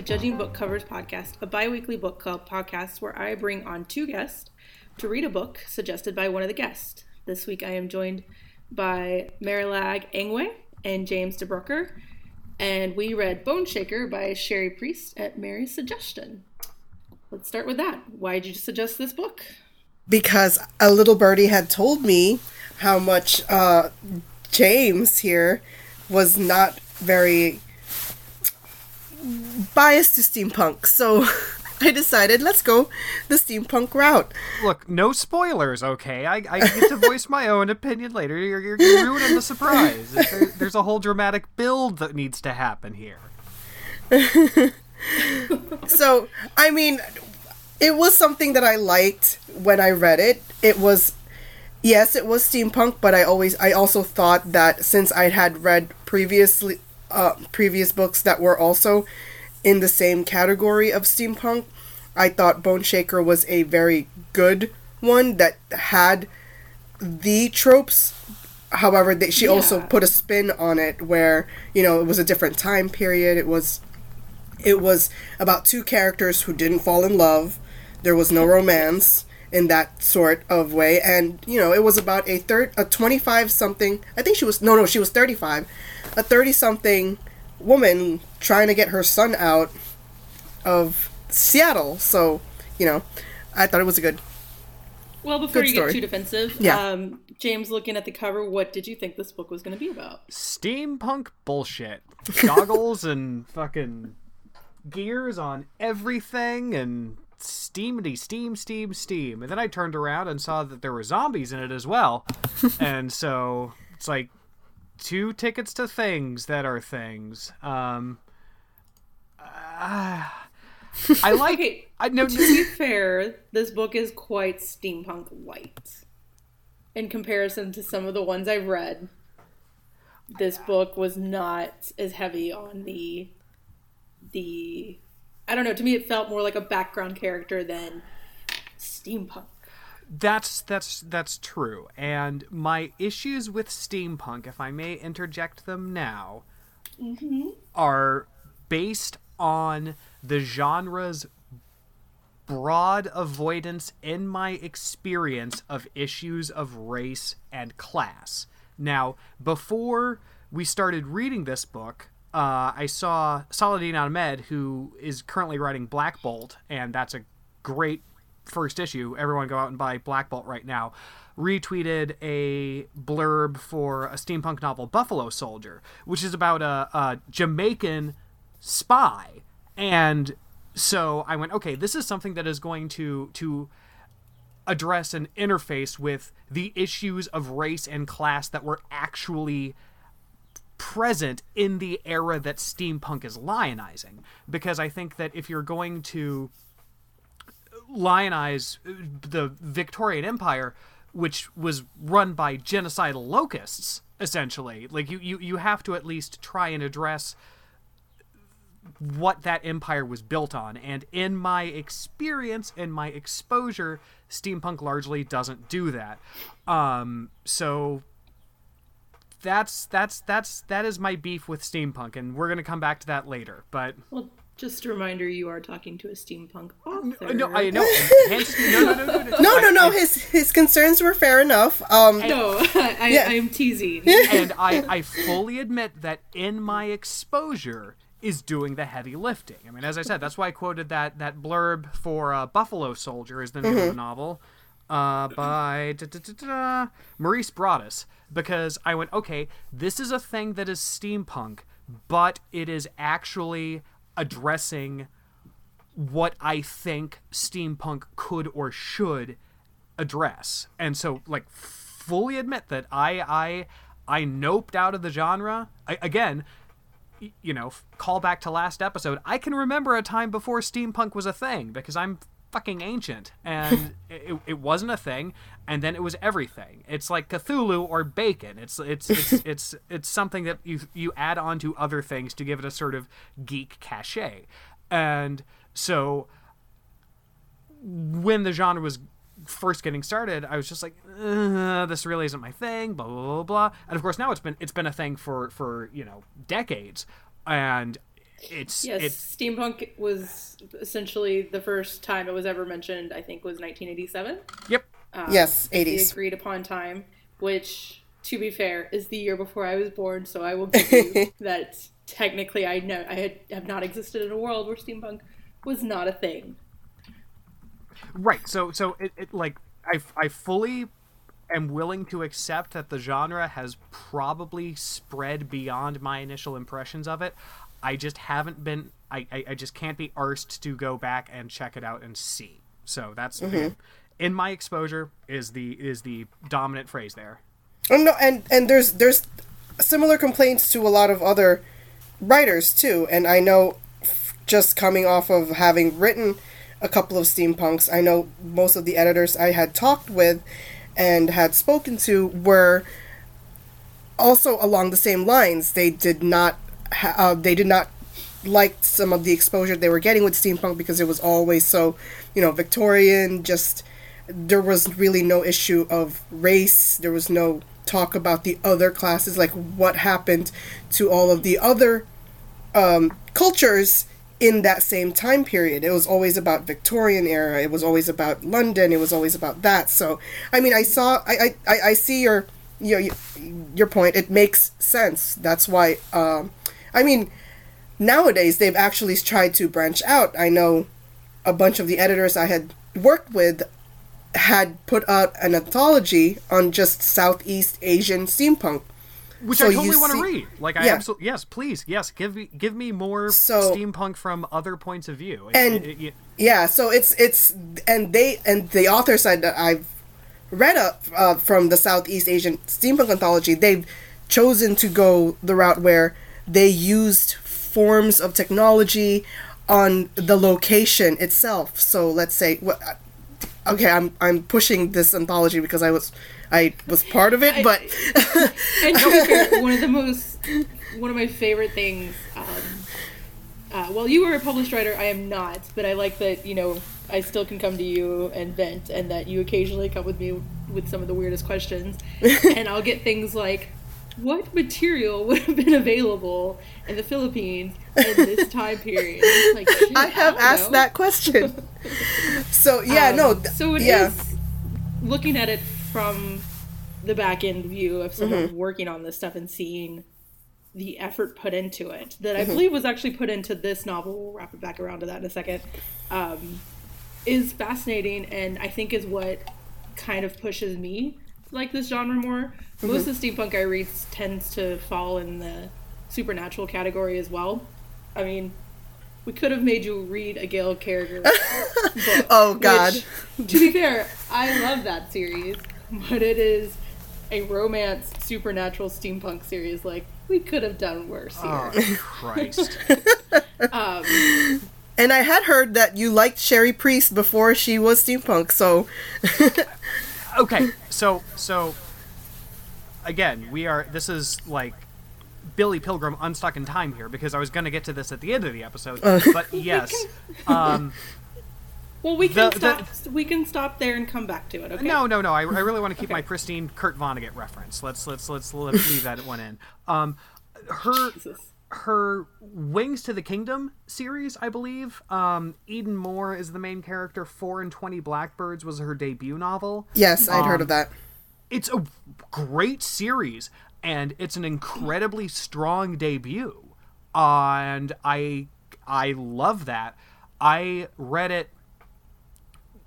to Judging Book Covers Podcast, a bi weekly book club podcast where I bring on two guests to read a book suggested by one of the guests. This week I am joined by Marilag Engwe and James DeBrucker, and we read Boneshaker by Cherie Priest at Mary's suggestion. Let's start with that. Why did you suggest this book? Because a little birdie had told me how much uh, James here was not very biased to steampunk. So I decided let's go the steampunk route. Look, no spoilers, okay? I, I get to voice my own opinion later. You're, you're, you're ruining the surprise. There, there's a whole dramatic build that needs to happen here. so, I mean, it was something that I liked when I read it. It was yes, it was steampunk, but I always I also thought that since I had read previously uh, previous books that were also in the same category of steampunk, I thought Boneshaker was a very good one that had the tropes. However, they, she yeah. also put a spin on it where you know it was a different time period. It was it was about two characters who didn't fall in love. There was no romance in that sort of way, and you know it was about a third a twenty five something. I think she was no no she was thirty five, a thirty something woman trying to get her son out of Seattle. So, you know, I thought it was a good. Well, before you story. get too defensive, yeah. Um, James, looking at the cover, what did you think this book was going to be about? Steampunk bullshit. Goggles and fucking gears on everything and steamity steam steam steam and then i turned around and saw that there were zombies in it as well and so it's like two tickets to things that are things. Um, uh, I like. okay, I know. To be fair, this book is quite steampunk light in comparison to some of the ones I've read. This book was not as heavy on the the. I don't know. To me, it felt more like a background character than steampunk. That's that's that's true. And my issues with steampunk, if I may interject them now, mm-hmm. are based on the genre's broad avoidance in my experience of issues of race and class. Now, before we started reading this book, uh, I saw Saladin Ahmed, who is currently writing Black Bolt, and that's a great first issue, everyone go out and buy Black Bolt right now, retweeted a blurb for a steampunk novel, Buffalo Soldier, which is about a, a Jamaican spy. And so I went, okay, this is something that is going to to address and interface with the issues of race and class that were actually present in the era that steampunk is lionizing because i think that if you're going to lionize the Victorian Empire, which was run by genocidal locusts, essentially. Like you, you, you have to at least try and address what that empire was built on. And in my experience, in my exposure, steampunk largely doesn't do that. Um, so that's that's that's that is my beef with steampunk, and we're gonna come back to that later. But well, just a reminder, you are talking to a steampunk author. No, I know. no, no, no, no, no. No, no, no. His his concerns were fair enough. Um, no, I, yeah. I am teasing. and I, I fully admit that in my exposure is doing the heavy lifting. I mean, as I said, that's why I quoted that that blurb for uh, Buffalo Soldier is the name mm-hmm. of the novel uh, by da, da, da, Maurice Broaddus because I went, okay, this is a thing that is steampunk, but it is actually addressing what I think steampunk could or should address. And so like fully admit that I I I noped out of the genre. I, again, you know, call back to last episode. I can remember a time before steampunk was a thing because I'm fucking ancient and it, it wasn't a thing and then it was everything. It's like cthulhu or bacon. It's it's it's it's it's something that you you add on to other things to give it a sort of geek cachet. And so when the genre was first getting started i was just like this really isn't my thing blah, blah blah blah. And of course now it's been it's been a thing for for you know decades. And it's yes, it's steampunk was essentially the first time it was ever mentioned. I think was 1987. yep. Um, yes, the 80s. agreed upon time, which, to be fair, is the year before I was born. So I will give you that. Technically, I know I had, have not existed in a world where steampunk was not a thing. Right. So so it, it like I I fully am willing to accept that the genre has probably spread beyond my initial impressions of it. I just haven't been I, I, I just can't be arsed to go back and check it out and see. So that's mm-hmm. in my exposure is the is the dominant phrase there. Oh, no, and and there's there's similar complaints to a lot of other writers too, and I know f- just coming off of having written a couple of steampunks, I know most of the editors I had talked with and had spoken to were also along the same lines. They did not uh, they did not like some of the exposure they were getting with steampunk because it was always so, you know, Victorian. Just there was really no issue of race. There was no talk about the other classes, like what happened to all of the other um, cultures in that same time period. It was always about Victorian era. It was always about London. It was always about that. So, I mean, I saw, I, I, I see your, your, your point. It makes sense. That's why, um, I mean, nowadays they've actually tried to branch out. I know a bunch of the editors I had worked with had put out an anthology on just Southeast Asian steampunk. Which So I totally want to see- read. Like I Yeah. absolutely yes, please, yes, give me give me more So- steampunk from other points of view. It- And- it- it- Yeah, so it's it's and they and the author said that I've read up uh, from the Southeast Asian steampunk anthology. They've chosen to go the route where they used forms of technology on the location itself. So let's say, okay, I'm I'm pushing this anthology because I was I was part of it, but to be fair, one of the most, one of my favorite things. Um, uh, well, you are a published writer. I am not, but I like that you know I still can come to you and vent, and that you occasionally come with me with some of the weirdest questions, and I'll get things like. What material would have been available in the Philippines in this time period? Like, shit, I have don't asked know. that question. so yeah, Um, no, th- So it is yeah. looking at it from the back end view of someone Mm-hmm. working on this stuff and seeing the effort put into it that Mm-hmm. I believe was actually put into this novel. We'll wrap it back around to that in a second. Um, is fascinating and I think is what kind of pushes me to like this genre more. Mm-hmm. Most of the steampunk I read tends to fall in the supernatural category as well. I mean, we could have made you read a Gail Carriger book. Oh God. Which, to be fair, I love that series, but it is a romance supernatural steampunk series. Like we could have done worse here. oh Christ. Um, And I had heard that you liked Cherie Priest before she was steampunk, so okay so so again we are this is like billy pilgrim unstuck in time here because i was going to get to this at the end of the episode but yes um well, we can The- the- stop. we can stop there and come back to it. Okay. no no no i, I really want to keep Okay. my pristine kurt vonnegut reference let's let's let's, let's leave that one in um her Jesus. her wings to the kingdom series i believe um eden moore is the main character 4 and 20 blackbirds was her debut novel yes, I'd heard Um, of that. It's a great series and it's an incredibly strong debut and i i love that. I read it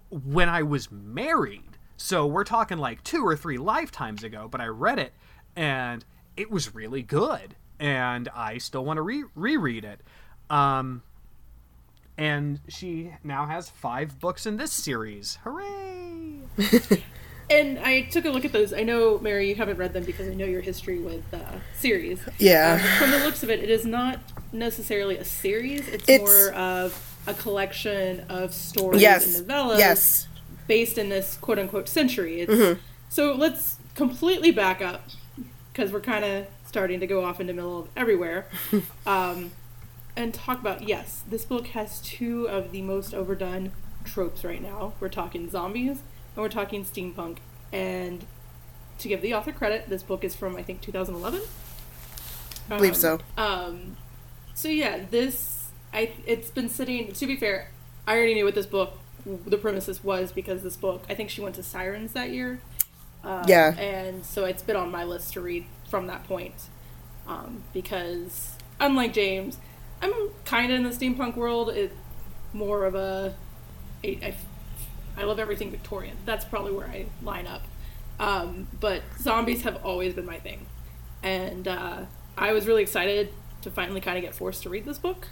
when i was married so we're talking like two or three lifetimes ago but i read it and it was really good and i still want to re- reread it. Um and she now has five books in this series. Hooray And I took a look at those. I know, Mary, you haven't read them because I know your history with uh, series. Yeah. Um, from the looks of it, it is not necessarily a series. It's, It's- more of a collection of stories Yes. and novellas Yes. based in this quote unquote century. It's, Mm-hmm. So let's completely back up because we're kind of starting to go off into the middle of everywhere. um, and talk about yes, this book has two of the most overdone tropes right now. We're talking zombies and we're talking steampunk. And to give the author credit, this book is from I think 2011. I believe so. Um, so yeah, this I it's been sitting. To be fair, I already knew what this book, the premises was because this book. I think she went to Sirens that year. Uh, Yeah. and so it's been on my list to read from that point, um, because unlike James, I'm kind of in the steampunk world. It more of a, a, a I love everything Victorian. That's probably where I line up. Um, but zombies have always been my thing, and uh, I was really excited to finally kind of get forced to read this book.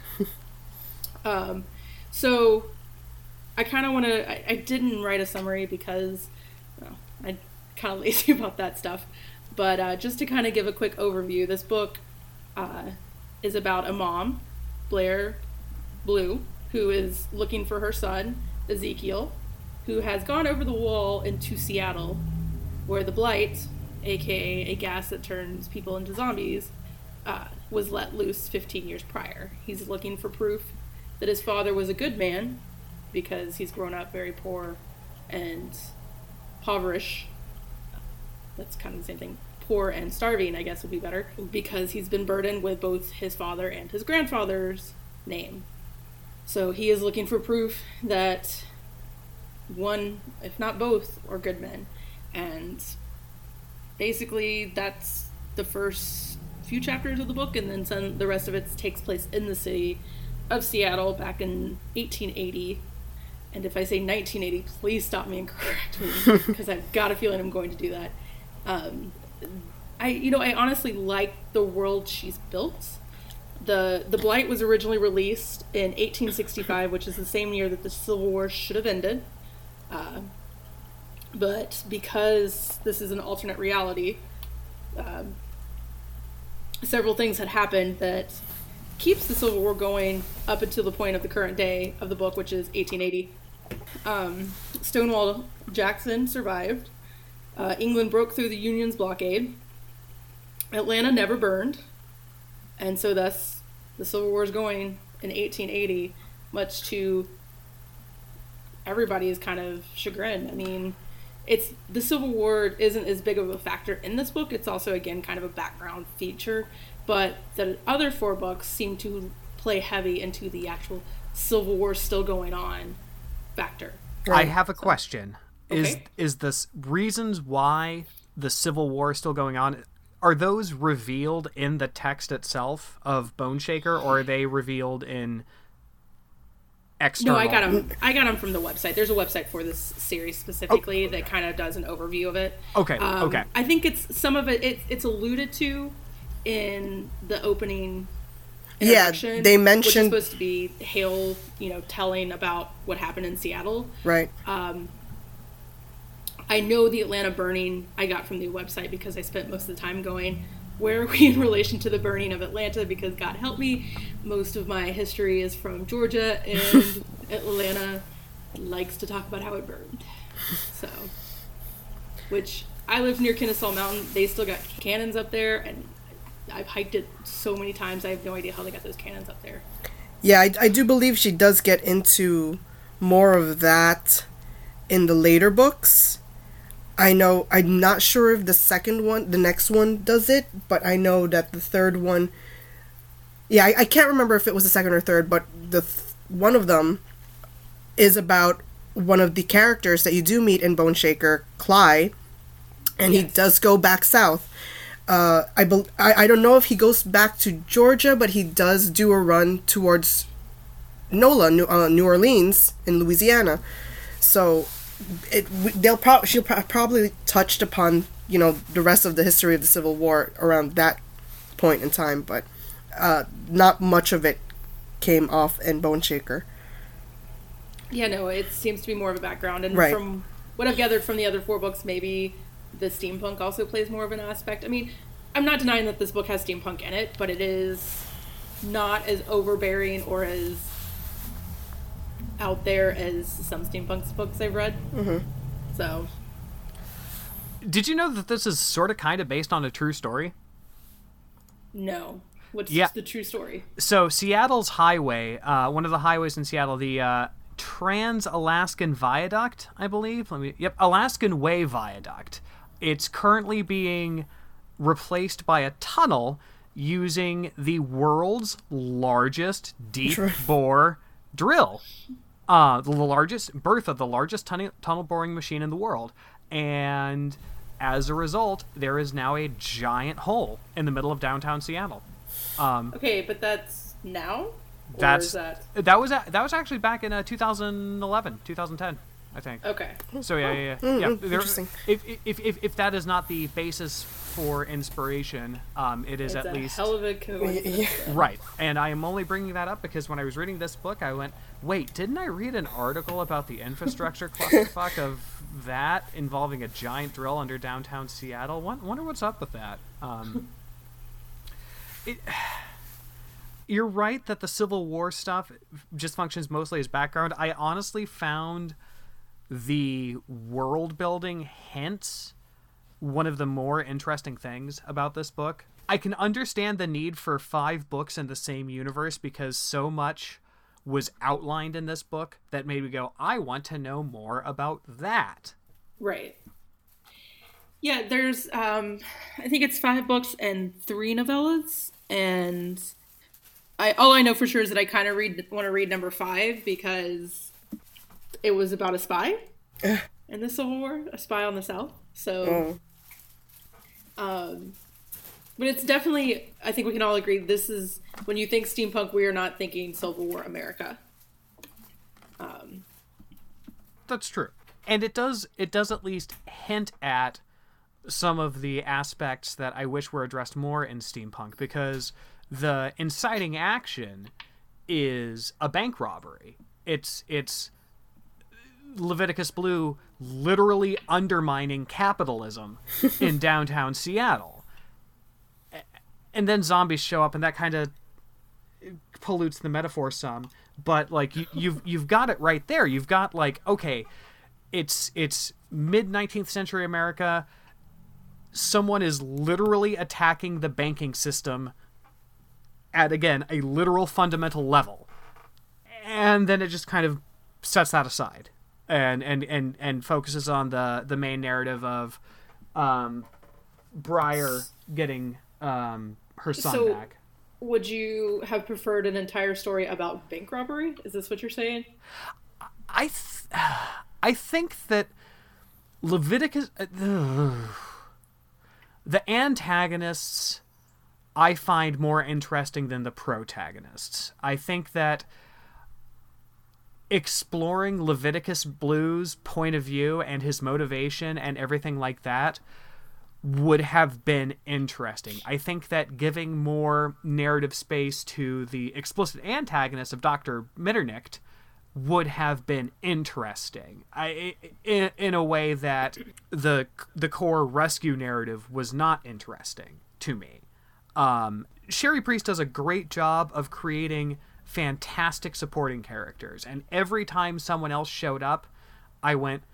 um, so I kind of want to. I, I didn't write a summary because well, I kind of lazy about that stuff. But uh, just to kind of give a quick overview, this book uh, is about a mom, Briar Blue, who is looking for her son, Ezekiel, who has gone over the wall into Seattle, where the Blight, aka a gas that turns people into zombies, uh, was let loose 15 years prior. He's looking for proof that his father was a good man because he's grown up very poor and impoverished. That's kind of the same thing. Poor and starving, I guess, would be better because he's been burdened with both his father and his grandfather's name. So he is looking for proof that one, if not both, are good men. And basically, that's the first few chapters of the book, and then some, the rest of it takes place in the city of Seattle back in 1880. And if I say 1980, please stop me and correct me because I've got a feeling I'm going to do that. Um, I, you know, I honestly like the world she's built. the The Blight was originally released in 1865, which is the same year that the Civil War should have ended. Uh, but because this is an alternate reality, um, several things had happened that keeps the Civil War going up until the point of the current day of the book, which is 1880. Um, Stonewall Jackson survived. Uh, England broke through the Union's blockade. Atlanta never burned, and so thus the Civil War is going in 1880, much to everybody's kind of chagrined. I mean, it's the Civil War isn't as big of a factor in this book. It's also again kind of a background feature, but the other four books seem to play heavy into the actual Civil War still going on factor. I have a question. Is Okay. is this reasons why the Civil War is still going on? Are those revealed in the text itself of Boneshaker, or are they revealed in external? No, I got them. I got them from the website. There's a website for this series specifically that kind of does an overview of it. Okay, Um, okay. I think it's some of it. it it's alluded to in the opening. Yeah, introduction, they which is mentioned- supposed to be Hale, you know, telling about what happened in Seattle. Right. Um, I know the Atlanta burning I got from the website because I spent most of the time going, where are we in relation to the burning of Atlanta? Because God help me, most of my history is from Georgia, and Atlanta likes to talk about how it burned. So, which I live near Kennesaw Mountain. They still got cannons up there, and I've hiked it so many times. I have no idea how they got those cannons up there. Yeah, I, I do believe she does get into more of that in the later books. I know, I'm not sure if the second one, the next one does it, but I know that the third one. Yeah, I, I can't remember if it was the second or third, but the th- one of them is about one of the characters that you do meet in Boneshaker, Cly, and he does go back south. Uh, I, bel I I don't know if he goes back to Georgia, but he does do a run towards NOLA, New, uh, New Orleans in Louisiana. So it they'll probably she'll pro- probably touched upon you know the rest of the history of the Civil War around that point in time, but uh, not much of it came off in Boneshaker. Yeah, no, it seems to be more of a background. And Right. from what I've gathered from the other four books, maybe the steampunk also plays more of an aspect. I mean, I'm not denying that this book has steampunk in it, but it is not as overbearing or as out there as some steampunk books I've read. Mm-hmm. So, Did you know that this is sort of kind of based on a true story? no. What's Yeah. the true story? So Seattle's highway, uh, one of the highways in Seattle, the uh, Trans Alaskan Viaduct, I believe. Let me. Yep, Alaskan Way Viaduct. It's currently being replaced by a tunnel using the world's largest deep bore drill. Uh, the largest birth of the largest tunnel, tunnel boring machine in the world. And as a result, there is now a giant hole in the middle of downtown Seattle. Um, okay, but that's now. that's that? that was a, that was actually back in uh, 2011, 2010, I think. Okay. So yeah, yeah, yeah. yeah there- Hmm, interesting. If, if, if, if that is not the basis for inspiration, um, it is It's at a least hell of a coincidence. Yeah. right. And I am only bringing that up because when I was reading this book, I went, "Wait, didn't I read an article about the infrastructure clusterfuck of that involving a giant drill under downtown Seattle? Wonder what's up with that." Um, it, you're right that the Civil War stuff just functions mostly as background. I honestly found the world building hints one of the more interesting things about this book. I can understand the need for five books in the same universe because so much was outlined in this book that made me go, I want to know more about that. Right. Yeah, there's um I think it's five books and three novellas and I all I know for sure is that I kind of read want to read number 5 because it was about a spy in the Civil War, a spy on the South. So um but it's definitely I think we can all agree this is when you think steampunk we are not thinking Civil War America. Um That's true. And it does it does at least hint at some of the aspects that I wish were addressed more in steampunk because the inciting action is a bank robbery. It's it's Leviticus Blue literally undermining capitalism in downtown Seattle. And then zombies show up and that kind of pollutes the metaphor some but like you, you've you've got it right there. You've got like okay it's it's mid 19th century america. Someone is literally attacking the banking system at again a literal fundamental level. And then it just kind of sets that aside and and and and focuses on the the main narrative of um briar getting um her son So- back would you have preferred an entire story about bank robbery? Is this what you're saying? I th- I think that Leviticus uh, the antagonists I find more interesting than the protagonists. I think that exploring Leviticus Blue's point of view and his motivation and everything like that would have been interesting. I think that giving more narrative space to the explicit antagonist of Dr. Mitternicht would have been interesting. I in, in a way that the the core rescue narrative was not interesting to me. Um, Cherie Priest does a great job of creating fantastic supporting characters, and every time someone else showed up, I went,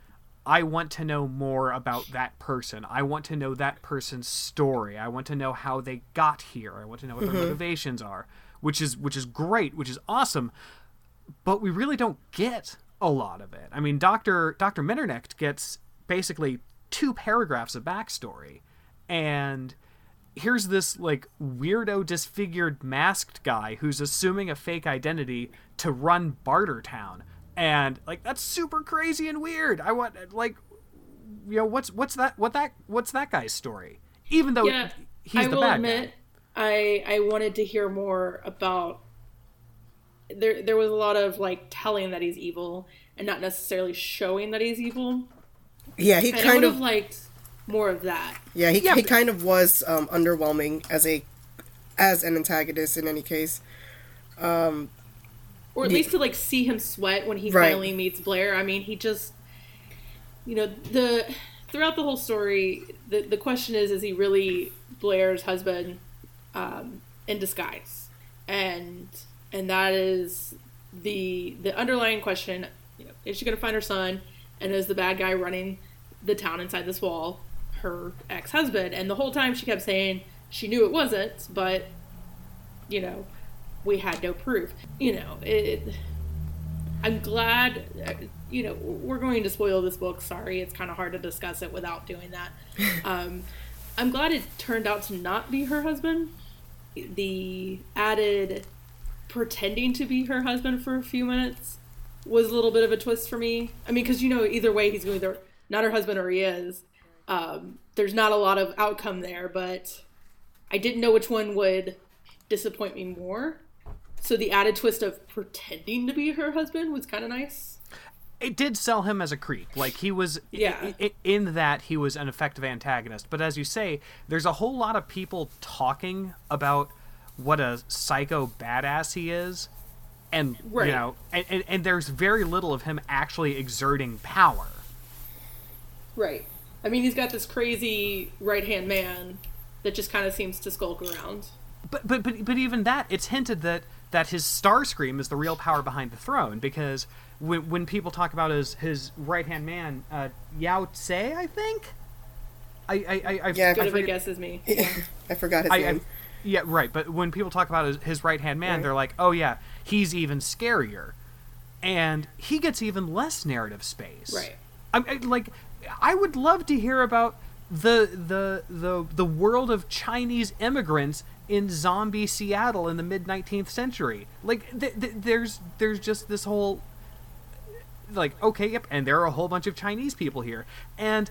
I want to know more about that person. I want to know that person's story. I want to know how they got here. I want to know what their mm-hmm. motivations are, which is which is great, which is awesome. But we really don't get a lot of it. I mean, Doctor Doctor Mitternicht gets basically two paragraphs of backstory, and here's this like weirdo disfigured masked guy who's assuming a fake identity to run Bartertown. And like that's super crazy and weird. I want like you know what's what's that what that what's that guy's story? Even though Yeah, he's I the will bad admit, guy. I I wanted to hear more about. There, there was a lot of like telling that he's evil and not necessarily showing that he's evil. Yeah, he And I kind would of have liked more of that. yeah he, Yeah, he but- kind of was um, underwhelming as a as an antagonist in any case. or at least to like see him sweat when he Right. finally meets Briar. I mean, he just, you know, the throughout the whole story, the the question is, is he really Briar's husband um, in disguise? And and that is the the underlying question. You know, is she going to find her son? And is the bad guy running the town inside this wall her ex husband? And the whole time she kept saying she knew it wasn't, but you know, we had no proof. You know, it. I'm glad. uh, You know, we're going to spoil this book. Sorry, it's kind of hard to discuss it without doing that. Um, I'm glad it turned out to not be her husband. the added pretending to be her husband for a few minutes was a little bit of a twist for me. I mean, because you know, either way, he's going to not her husband or he is. Um, there's not a lot of outcome there, but I didn't know which one would disappoint me more. So the added twist of pretending to be her husband was kind of nice. It did sell him as a creep. Like he was Yeah. i- in that he was an effective antagonist. But as you say, there's a whole lot of people talking about what a psycho badass he is. And Right. you know, and, and, and there's very little of him actually exerting power. Right. I mean, he's got this crazy right hand man that just kind of seems to skulk around. But but but but even that, it's hinted that that his Starscream is the real power behind the throne because when when people talk about his his right hand man, uh, Yao Tse, I think. I I I, I Yeah, I Good of a guess as me. I forgot his I, I, name. yeah, right. But when people talk about his, his right hand man, Right. they're like, "Oh yeah, he's even scarier," and he gets even less narrative space. Right. I'm I, like, I would love to hear about the the the the world of Chinese immigrants in zombie Seattle in the mid 19th century. Like, th- th- there's there's just this whole like, okay, yep, and there are a whole bunch of Chinese people here, and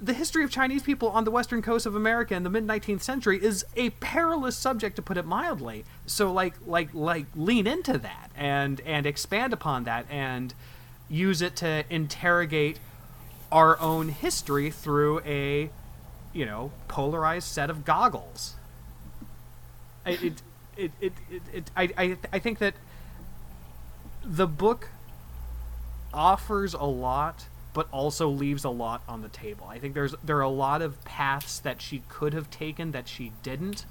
the history of Chinese people on the western coast of America in the mid 19th century is a perilous subject to put it mildly. So like like like lean into that and and expand upon that and use it to interrogate our own history through a you know polarized set of goggles. I- It it it, it, it I, I I think that the book offers a lot but also leaves a lot on the table. I think there's there are a lot of paths that she could have taken that she didn't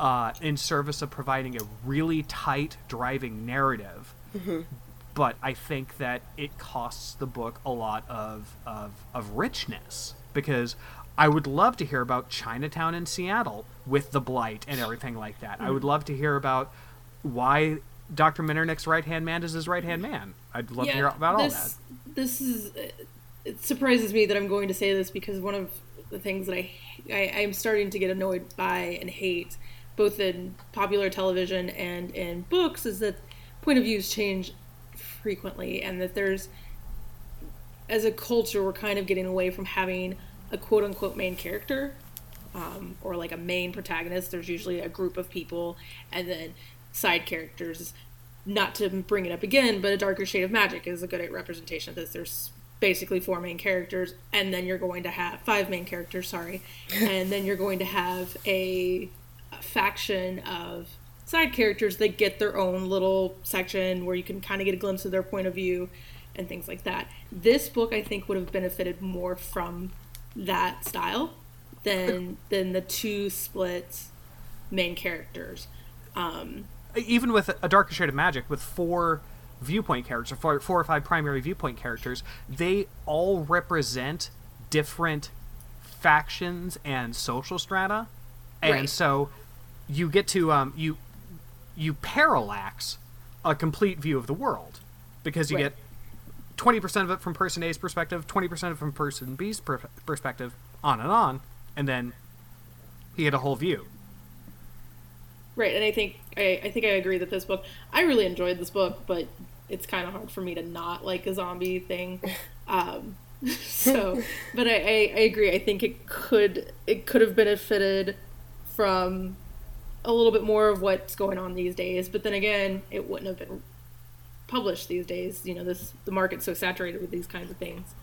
uh, in service of providing a really tight driving narrative. But I think that it costs the book a lot of, of of richness because I would love to hear about Chinatown in Seattle with the blight and everything like that. I hmm. would love to hear about why Dr. Minternick's right hand man is his right hand man. I'd love to hear about all that. this, This is. It surprises me that I'm going to say this because one of the things that I, I I'm starting to get annoyed by and hate, both in popular television and in books, is that point of views change frequently, and that there's, as a culture, we're kind of getting away from having a quote unquote main character um, or like a main protagonist. There's usually a group of people, and then side characters. Not to bring it up again, but a darker shade of magic is a good representation of this. There's basically four main characters, and then you're going to have five main characters. Sorry, and then you're going to have a, a faction of side characters that get their own little section where you can kind of get a glimpse of their point of view and things like that. This book, I think, would have benefited more from that style than than the two split main characters. Um, even with a darker shade of magic with four viewpoint characters four, four or five primary viewpoint characters they all represent different factions and social strata and Right. so you get to um, you you parallax a complete view of the world because you Right. get 20% of it from person a's perspective 20% of it from person b's per- perspective on and on and then you get a whole view right, and I think I, I think I agree that this book. I really enjoyed this book, but it's kind of hard for me to not like a zombie thing. Um, so, but I, I, I agree. I think it could it could have benefited from a little bit more of what's going on these days. But then again, it wouldn't have been published these days. You know, this the market's so saturated with these kinds of things.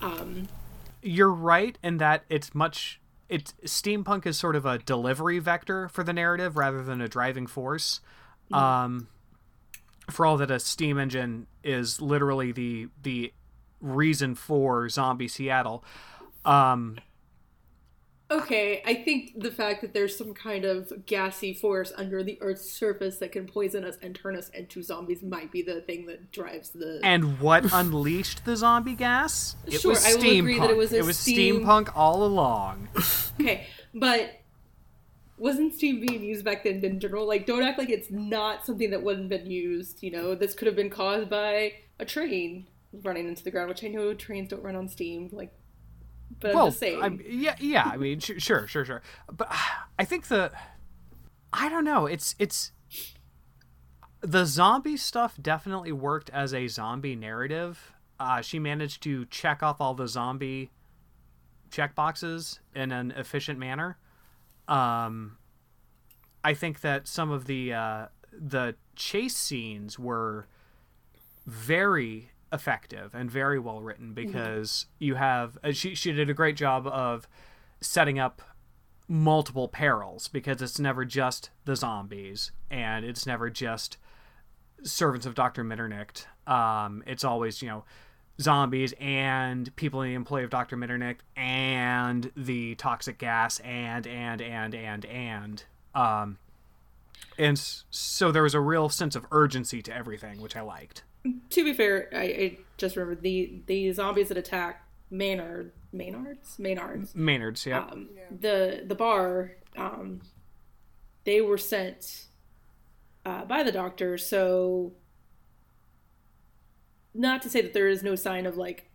Um, you're right in that it's much it's steampunk is sort of a delivery vector for the narrative rather than a driving force um for all that a steam engine is literally the the reason for zombie seattle um Okay, I think the fact that there's some kind of gassy force under the Earth's surface that can poison us and turn us into zombies might be the thing that drives the. and what unleashed the zombie gas it Sure, was I will steampunk agree that it was a it was steam- steampunk all along okay, but wasn't steam being used back then in general? Like, don't act like it's not something that wouldn't been used. You know, this could have been caused by a train running into the ground, which I know trains don't run on steam. Like, but I'm well, just saying. I'm- yeah, yeah. I mean, sure, sure, sure. But I think the I don't know. It's it's the zombie stuff definitely worked as a zombie narrative. Uh, she managed to check off all the zombie check boxes in an efficient manner. Um, I think that some of the uh, the chase scenes were very effective and very well written because you have uh, she she did a great job of setting up multiple perils because it's never just the zombies and it's never just servants of Dr. Mitternicht. Um, it's always, you know, zombies and people in the employ of Dr. Mitternicht and the toxic gas and, and, and, and, and. Um, and so there was a real sense of urgency to everything, which I liked. To be fair, I, I just remember the the zombies that attack Maynard, Maynards, Maynards, Maynards, yeah. Um, the the bar, um, they were sent uh, by the doctor. So, not to say that there is no sign of like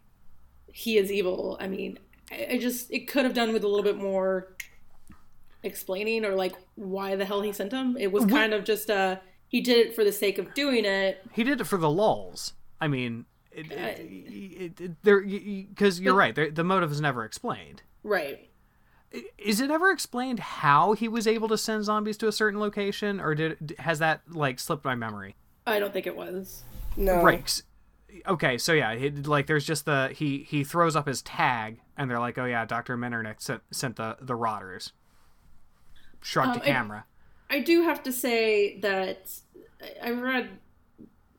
he is evil. I mean, I, I just it could have done with a little bit more explaining or like why the hell he sent him. It was kind of just uh he did it for the sake of doing it. He did it for the lulls. I mean, it, it, it, it, there because you're right. the motive is never explained. Right. Is it ever explained how he was able to send zombies to a certain location, or did has that like slipped my memory? I don't think it was. No. Right. Okay, so yeah, he, like there's just the he he throws up his tag, and they're like, oh yeah, Doctor Metternich sent sent the the rotters. Shrug um, to camera. I, do have to say that I've read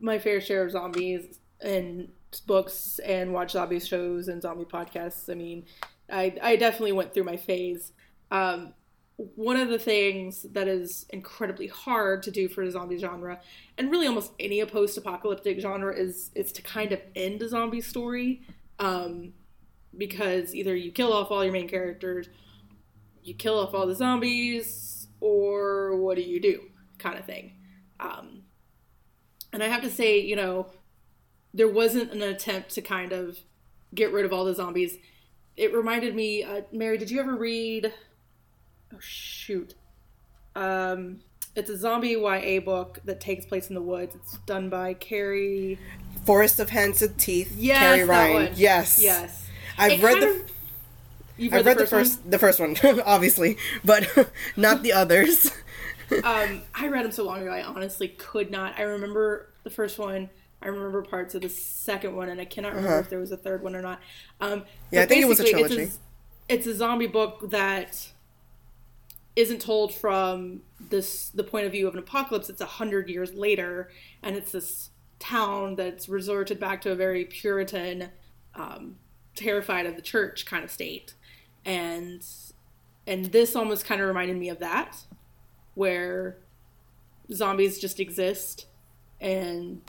my fair share of zombies and books and watched zombie shows and zombie podcasts. I mean, I, I definitely went through my phase. Um, one of the things that is incredibly hard to do for the zombie genre, and really almost any post-apocalyptic genre, is is to kind of end a zombie story, um, because either you kill off all your main characters, you kill off all the zombies, or what do you do, kind of thing. Um, and I have to say, you know, there wasn't an attempt to kind of get rid of all the zombies. It reminded me, uh, Mary, did you ever read? Oh shoot, um, it's a zombie YA book that takes place in the woods. It's done by Carrie. Forest of Hands and Teeth. Yes, Carrie Ryan. Yes, yes. I've it read the. Of, I've read, read the, first, the first, the first one, obviously, but not the others. um, I read them so long ago. I honestly could not. I remember the first one. I remember parts of the second one, and I cannot remember uh-huh. if there was a third one or not. Um, yeah, I think it was a trilogy. It's a, it's a zombie book that isn't told from this the point of view of an apocalypse. It's a hundred years later, and it's this town that's resorted back to a very Puritan, um, terrified of the church kind of state, and and this almost kind of reminded me of that, where zombies just exist and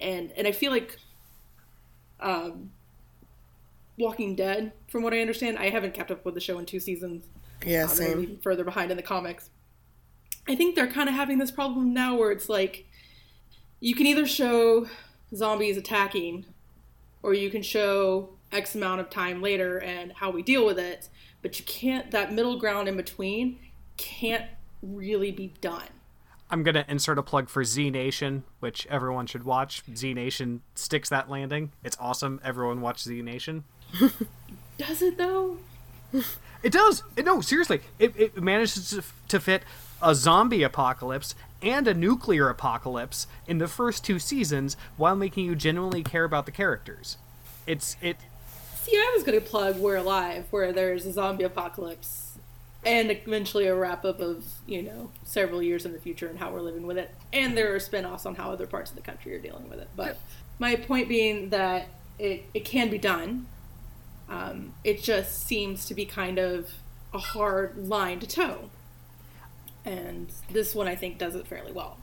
and and I feel like um, Walking Dead, from what I understand, I haven't kept up with the show in two seasons. Yeah, um, same. Even further behind in the comics. I think they're kind of having this problem now where it's like you can either show zombies attacking or you can show X amount of time later and how we deal with it, but you can't, that middle ground in between can't really be done. I'm gonna insert a plug for Z Nation, which everyone should watch. Z Nation sticks that landing. It's awesome. Everyone watch Z Nation. does it though? It does. It, no, seriously, it, it manages to, to fit a zombie apocalypse and a nuclear apocalypse in the first two seasons while making you genuinely care about the characters. It's it. See, I was going to plug We're Alive, where there's a zombie apocalypse and eventually a wrap up of you know several years in the future and how we're living with it. And there are spin-offs on how other parts of the country are dealing with it. But my point being that it, it can be done. Um, it just seems to be kind of a hard line to toe. And this one i think does it fairly well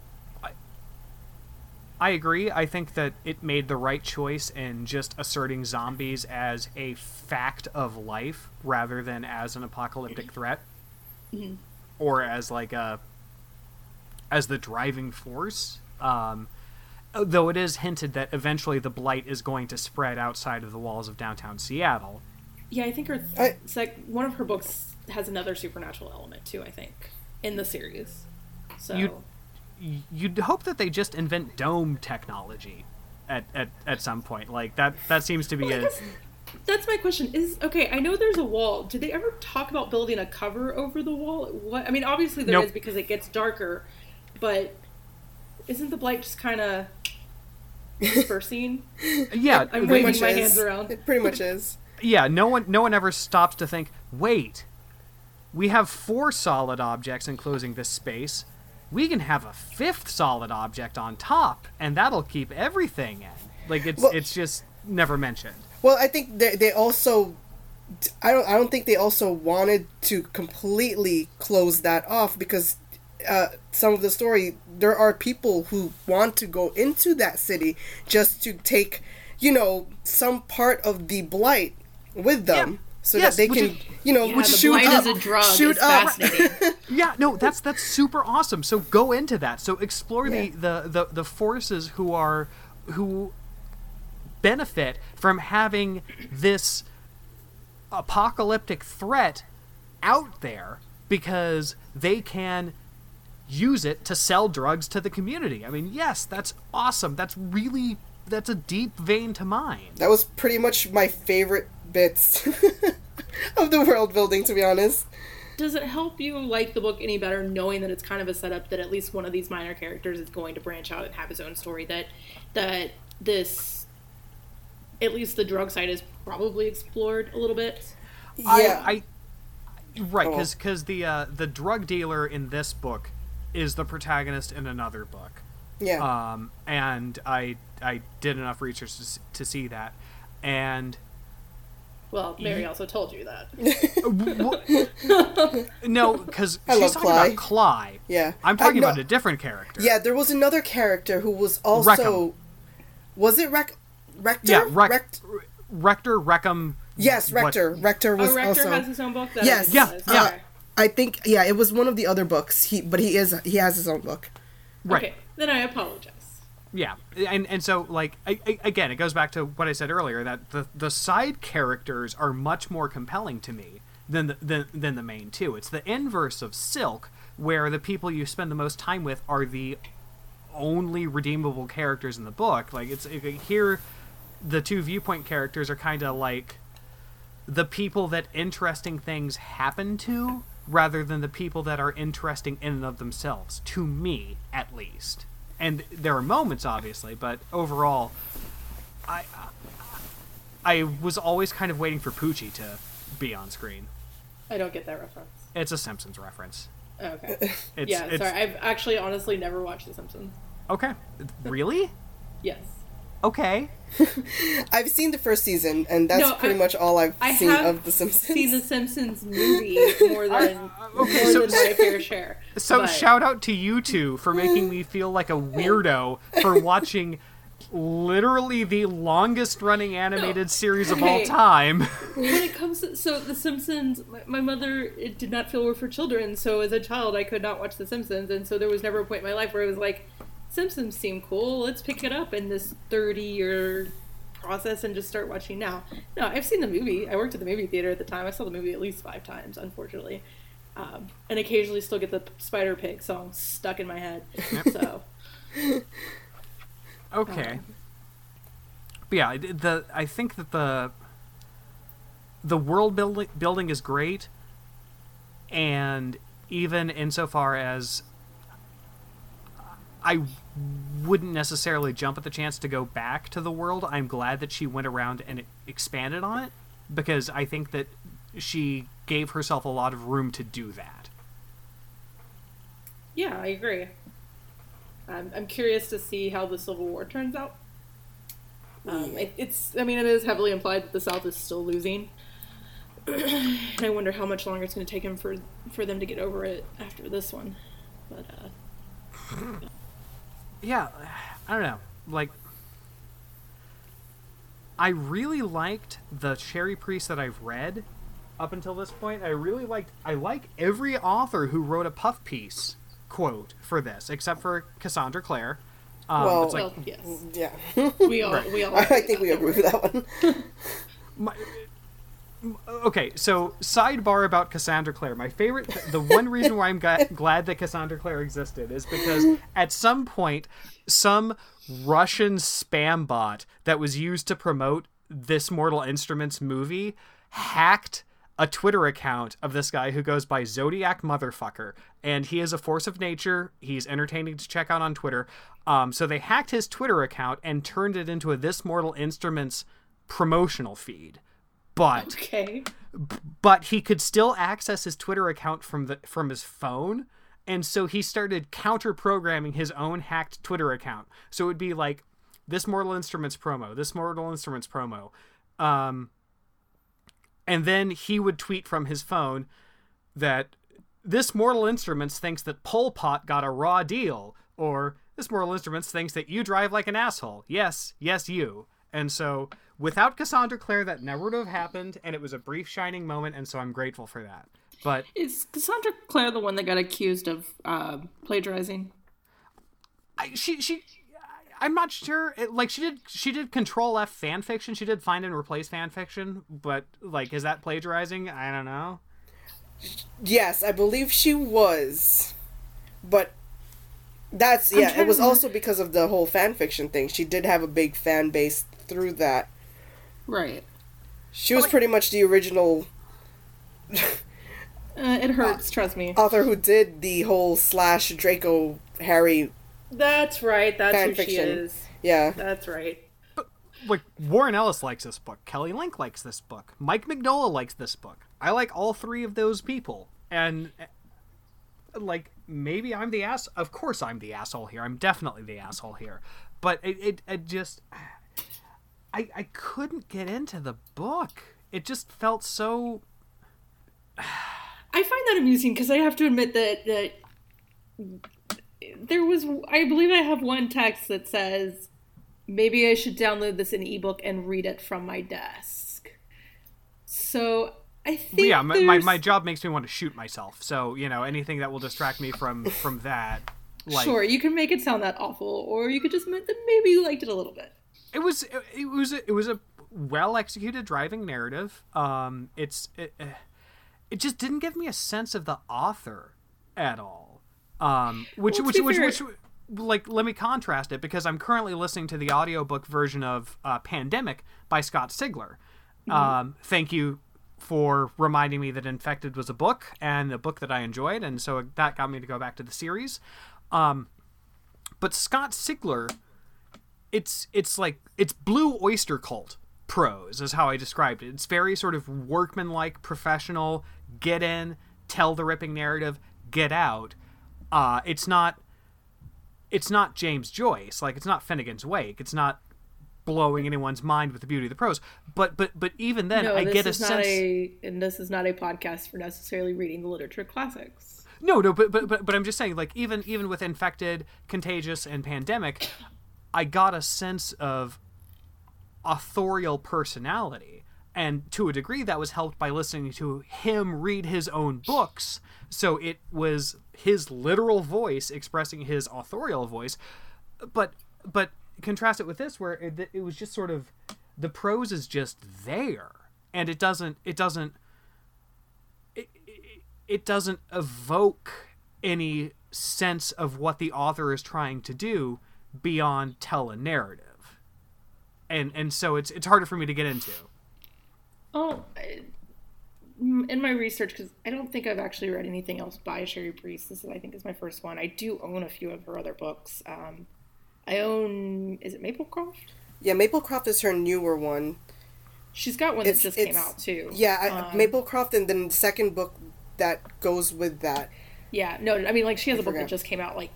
I agree. I think that it made the right choice in just asserting zombies as a fact of life rather than as an apocalyptic threat mm-hmm. or as like a as the driving force um, though it is hinted that eventually the blight is going to spread outside of the walls of downtown seattle yeah i think her th- I, it's like one of her books has another supernatural element too i think in the series. So You- You'd hope that they just invent dome technology at, at, at some point. Like that that seems to be Well, I a guess that's my question. Is okay. I know there's a wall. Did they ever talk about building a cover over the wall? What I mean, obviously there is Nope. because it gets darker, but isn't the blight just kind of dispersing? yeah. I'm they- waving my is. hands around. It pretty much is. yeah, no one no one ever stops to think, wait, we have four solid objects enclosing this space. We can have a fifth solid object on top, and that'll keep everything in. Like it's Well- it's just never mentioned. Well, I think they they also I don't I don't think they also wanted to completely close that off because uh, some of the story there are people who want to go into that city just to take you know some part of the blight with them Yeah. So Yes, that they can is- you know Yeah, the shoot blight up as a drug shoot is up fascinating. Yeah, no, that's that's super awesome. So go into that. So explore Yeah. the, the, the, the forces who are who benefit from having this apocalyptic threat out there because they can use it to sell drugs to the community. I mean, yes, that's awesome. That's really that's a deep vein to mine. that was pretty much my favorite bits of the world building to be honest Does it help you like the book any better knowing that it's kind of a setup that at least one of these minor characters is going to branch out and have his own story? That that this, at least the drug side is probably explored a little bit. yeah I, I right Oh. because the uh, the drug dealer in this book is the protagonist in another book. yeah um, and I I did enough research to, to see that, and Well, Mary also told you that. no, because I she's love talking Cly. about Cly. Yeah. I'm talking I about a different character. Yeah, there was another character who was also. Reckham. Was it Rec- Rector? yeah, Rec- Rect- Rector Reckham. yes, what- Rector. Rector was Oh, Rector also. has his own book. That Yes. Yeah, didn't yeah. Uh, Okay. I think yeah, it was one of the other books. He but he is he has his own book. Right. Okay, then I apologize. Yeah, and and so like I, I, again, it goes back to what I said earlier that the the side characters are much more compelling to me than the than, than the main two. It's the inverse of Silk, where the people you spend the most time with are the only redeemable characters in the book. Like it's it, here, the two viewpoint characters are kind of like the people that interesting things happen to rather than the people that are interesting in and of themselves to me at least and there are moments obviously but overall i i was always kind of waiting for poochie to be on screen I don't get that reference. it's a simpsons reference oh, Okay. it's, yeah, it's sorry. I've actually honestly never watched The Simpsons. okay really Yes. Okay I've seen the first season, and that's No, pretty I- much all I've I seen have of The Simpsons. seen The Simpsons movie more than okay, more so- than my fair share. so But- shout out to you two for making me feel like a weirdo for watching literally the longest running animated series of all time when it comes to so The Simpsons, my, my mother it did not feel were for children. So as a child, I could not watch The Simpsons, and so there was never a point in my life where it was like, Simpsons seem cool. Let's pick it up in this thirty-year process and just start watching now. No, I've seen the movie. I worked at the movie theater at the time. I saw the movie at least five times, unfortunately, um, and occasionally still get the Spider Pig song stuck in my head. So Okay. But yeah, I- the I think that the the world building building is great, and even insofar as I wouldn't necessarily jump at the chance to go back to the world, I'm glad that she went around and expanded on it because I think that she gave herself a lot of room to do that. yeah, I agree. I'm, I'm curious to see how the Civil War turns out. Um, it, it's, I mean, it is heavily implied that the South is still losing. and I wonder how much longer it's going to take him for for them to get over it after this one. But uh, yeah, I don't know. Like, I really liked the Cherie Priest that I've read up until this point. I really liked. I like every author who wrote a puff piece quote for this, except for Cassandra Clare. Um, Well- it's like well, yes, yeah, we all we all. I think we agree with that one. my, okay, so sidebar about Cassandra Clare. My favorite, the one reason why I'm ga- glad that Cassandra Clare existed is because at some point, some Russian spam bot that was used to promote this Mortal Instruments movie hacked a Twitter account of this guy who goes by Zodiac Motherfucker, and he is a force of nature. He's entertaining to check out on Twitter. Um, so they hacked his Twitter account and turned it into a This Mortal Instruments promotional feed. But Okay. but he could still access his Twitter account from the from his phone. And so he started counter programming his own hacked Twitter account. So it would be like this Mortal Instruments promo, this Mortal Instruments promo. Um, and then he would tweet from his phone that this Mortal Instruments thinks that Pol Pot got a raw deal, or this Mortal Instruments thinks that you drive like an asshole. Yes, yes, you. And so without Cassandra Clare, that never would have happened, and it was a brief shining moment, and so I'm grateful for that. But Is Cassandra Clare the one that got accused of uh, plagiarizing? I, she she I'm not sure. It, like she did she did Control F fan fiction. She did find and replace fan fiction, but like is that plagiarizing? I don't know. Yes, I believe she was. But that's yeah, it was to- also because of the whole fan fiction thing. She did have a big fan base through that. Right. She was pretty much the original Uh, it hurts, trust me. author who did the whole slash Draco Harry. That's right. That's Fan who she is. Yeah. That's right. Like Warren Ellis likes this book. Kelly Link likes this book. Mike Mignola likes this book. I like all three of those people, and uh, like maybe I'm the ass. Of course I'm the asshole here. I'm definitely the asshole here. But it it, it just I I couldn't get into the book. It just felt so I find that amusing because I have to admit that that there was I believe I have one text that says maybe I should download this in ebook and read it from my desk. So I think yeah, my, my, my job makes me want to shoot myself. So you know anything that will distract me from from that. Like, sure you can make it sound that awful, or you could just admit that maybe you liked it a little bit. It was it, was it was a well executed driving narrative. Um, it's it, eh, it just didn't give me a sense of the author at all. Um, which Well, to which which, which like let me contrast it because I'm currently listening to the audiobook version of uh, Pandemic by Scott Sigler. Um, thank you for reminding me that Infected was a book and a book that I enjoyed, and so that got me to go back to the series. Um, but Scott Sigler it's it's like it's blue oyster cult prose is how I described it. It's very sort of workmanlike, professional, get in, tell the ripping narrative, get out. Uh it's not it's not James Joyce, like it's not Finnegans Wake. It's not blowing anyone's mind with the beauty of the prose. But but but even then No, I get a sense a and this is not a podcast for necessarily reading the literature classics. No, no, but but but, but I'm just saying, like even even with infected, contagious, and pandemic, I got a sense of authorial personality, and to a degree, that was helped by listening to him read his own books. So it was his literal voice expressing his authorial voice, but but contrast it with this, where it, it was just sort of the prose is just there, and it doesn't it doesn't it doesn't evoke any sense of what the author is trying to do beyond tell a narrative and and so it's it's harder for me to get into Oh, I- in my research, because I don't think I've actually read anything else by Cherie Priest. This is, I think, is my first one. I do own a few of her other books. Um, I own, is it Maplecroft? Yeah, Maplecroft is her newer one. She's got one that just came out too. Yeah, I, Um, Maplecroft, and then the second book that goes with that. Yeah, no, I mean, like she has a book that just came out like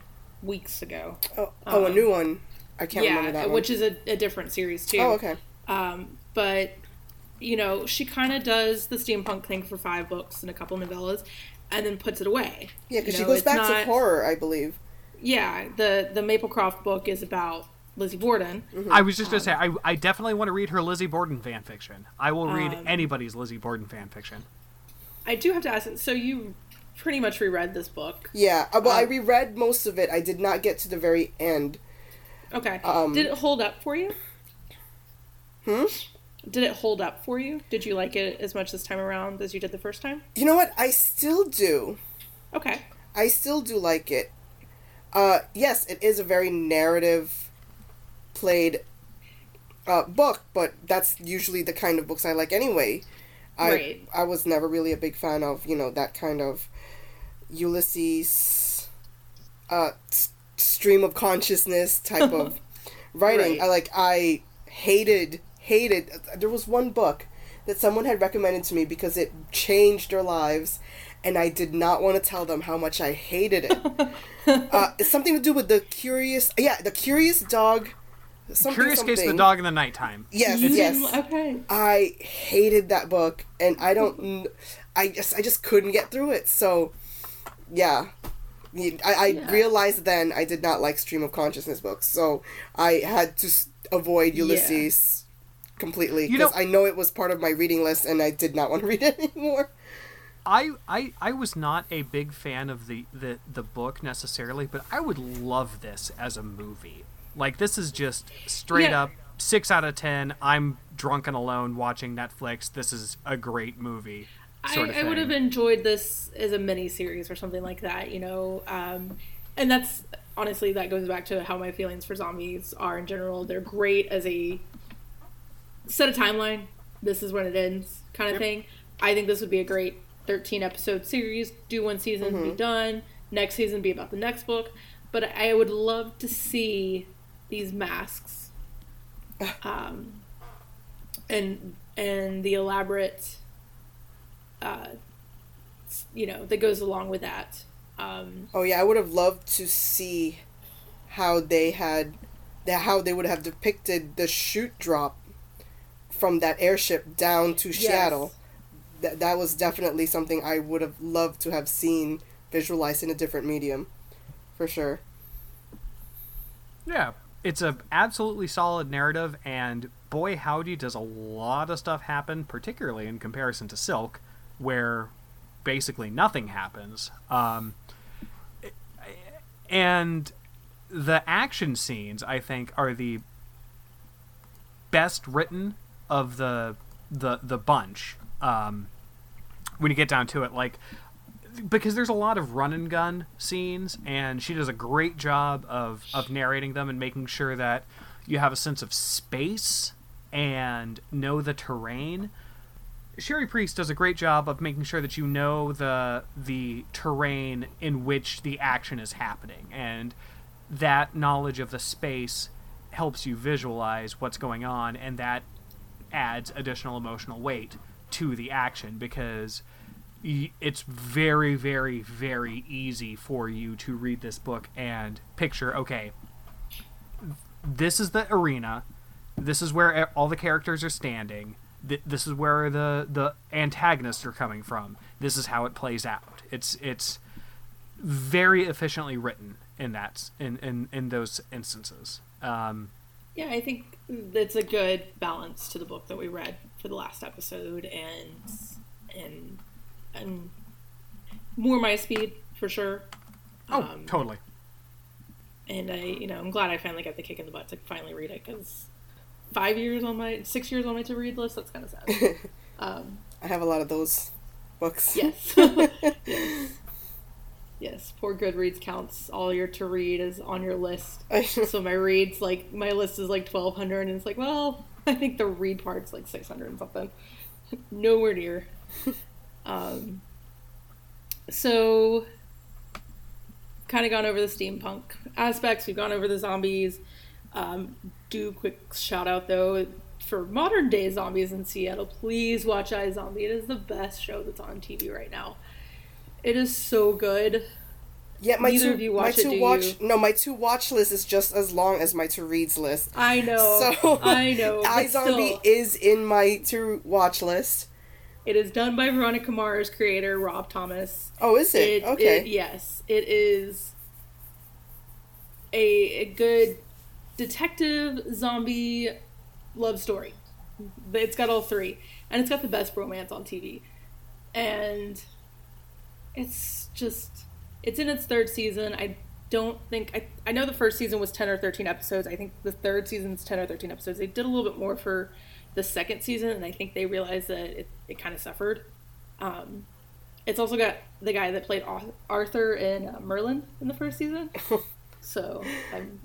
weeks ago. Oh, oh, a new one. I can't remember Um, that one. which is a, a different series too. oh, okay. Um, but you know, she kind of does the steampunk thing for five books and a couple novellas, and then puts it away. Yeah, because You she goes back not- to horror, I believe. Yeah, the the Maplecroft book is about Lizzie Borden. i was just gonna say I, I definitely want to read her lizzie borden fan fiction i will read Um, anybody's lizzie borden fan fiction I do have to ask. So you pretty much reread this book. Yeah, uh, well, I Um, reread most of it. I did not get to the very end. Okay. Um, Did it hold up for you? Hmm? Did it hold up for you? Did you like it as much this time around as you did the first time? You know what? I still do. Okay. I still do like it. Uh, yes, it is a very narrative played uh, book, but that's usually the kind of books I like anyway. I Right. I was never really a big fan of you know that kind of Ulysses, uh, s- stream of consciousness type of writing. Right. I like I hated hated. There was one book that someone had recommended to me because it changed their lives, and I did not want to tell them how much I hated it. uh, it's something to do with the curious. Yeah, the curious dog. Something, Curious Case of the. Dog in the Nighttime. Yes, You yes. okay. I hated that book, and I don't. I just I just couldn't get through it. So, yeah, I, I Yeah. realized then I did not like stream of consciousness books, so I had to avoid Ulysses completely because I know it was part of my reading list, and I did not want to read it anymore. I, I I was not a big fan of the, the, the book necessarily, but I would love this as a movie. Like this is just straight Yeah. up six out of ten. I'm drunk and alone watching Netflix. This is a great movie. Sort of I, I would have enjoyed this as a mini series or something like that, you know. Um, and that's honestly that goes back to how my feelings for zombies are in general. They're great as a set a timeline. This is when it ends, kind of Yep. thing. I think this would be a great thirteen episode series. Do one season, Mm-hmm. be done. Next season, be about the next book. But I would love to see these masks, um, and and the elaborate uh, you know that goes along with that. Um, Oh yeah, I would have loved to see how they had, the, how they would have depicted the shoot drop from that airship down to Seattle. That that was definitely something I would have loved to have seen visualized in a different medium, for sure. Yeah, it's a absolutely solid narrative, and boy howdy does a lot of stuff happen, particularly in comparison to Silk, where basically nothing happens. Um, and the action scenes, I think, are the best written of the the the bunch. Um, when you get down to it, like because there's a lot of run and gun scenes, and she does a great job of of narrating them and making sure that you have a sense of space and know the terrain. Cherie Priest does a great job of making sure that you know the the terrain in which the action is happening, and that knowledge of the space helps you visualize what's going on, and that adds additional emotional weight to the action because it's very, very, very easy for you to read this book and picture okay, this is the arena, this is where all the characters are standing. Th- this is where the the antagonists are coming from. This is how it plays out. It's it's very efficiently written in that in in, in those instances. Um, yeah, I think it's a good balance to the book that we read for the last episode, and and and more my speed for sure. oh, Um, totally. And I, you know, I'm glad I finally got the kick in the butt to finally read it because five years on my six years on my to read list. That's kind of sad. um, I have a lot of those books. yes. yes. Yes. Poor Goodreads counts all your to read is on your list. So my reads like my list is like 1200 and it's like, well, I think the read part's like 600 and something. Nowhere near. um, so kind of gone over the steampunk aspects. We've gone over the zombies. Um, do quick shout out though for modern day zombies in Seattle. Please watch iZombie. It is the best show that's on TV right now. It is so good. Yeah, my Neither two, of you my watch it, two do watch you? no, my two watch list is just as long as my to reads list. I know. So I know. iZombie still. is in my to watch list. It is done by Veronica Mars creator Rob Thomas. Oh, is it? It- okay. it- yes, it is a, a good detective zombie love story. It's got all three, and it's got the best romance on TV, and it's just it's in its third season. I don't think I I know the first season was ten or thirteen episodes. I think the third season's ten or thirteen episodes. They did a little bit more for the second season, and I think they realized that it, it kind of suffered. Um, it's also got the guy that played Arthur in uh, Merlin in the first season. so, I'm,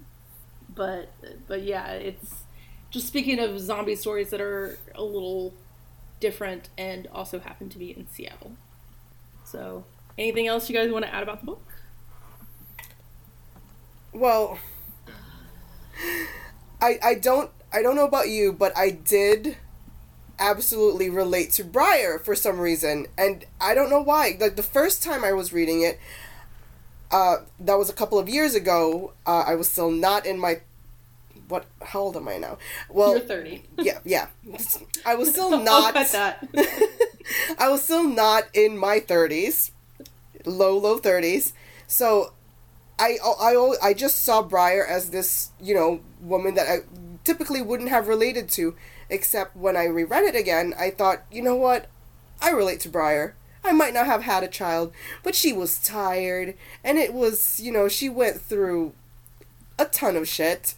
but but yeah, it's just speaking of zombie stories that are a little different and also happen to be in Seattle. So, anything else you guys want to add about the book? Well, I I don't I don't know about you, but I did absolutely relate to Briar for some reason, and I don't know why. Like the first time I was reading it, uh, that was a couple of years ago. Uh, I was still not in my what? How old am I now? Well, you're thirty. yeah, yeah. I was still not. that. I was still not in my thirties, low low thirties. So, I I I just saw Briar as this you know woman that I typically wouldn't have related to, except when I reread it again, I thought, you know what, I relate to Briar. I might not have had a child, but she was tired, and it was, you know, she went through a ton of shit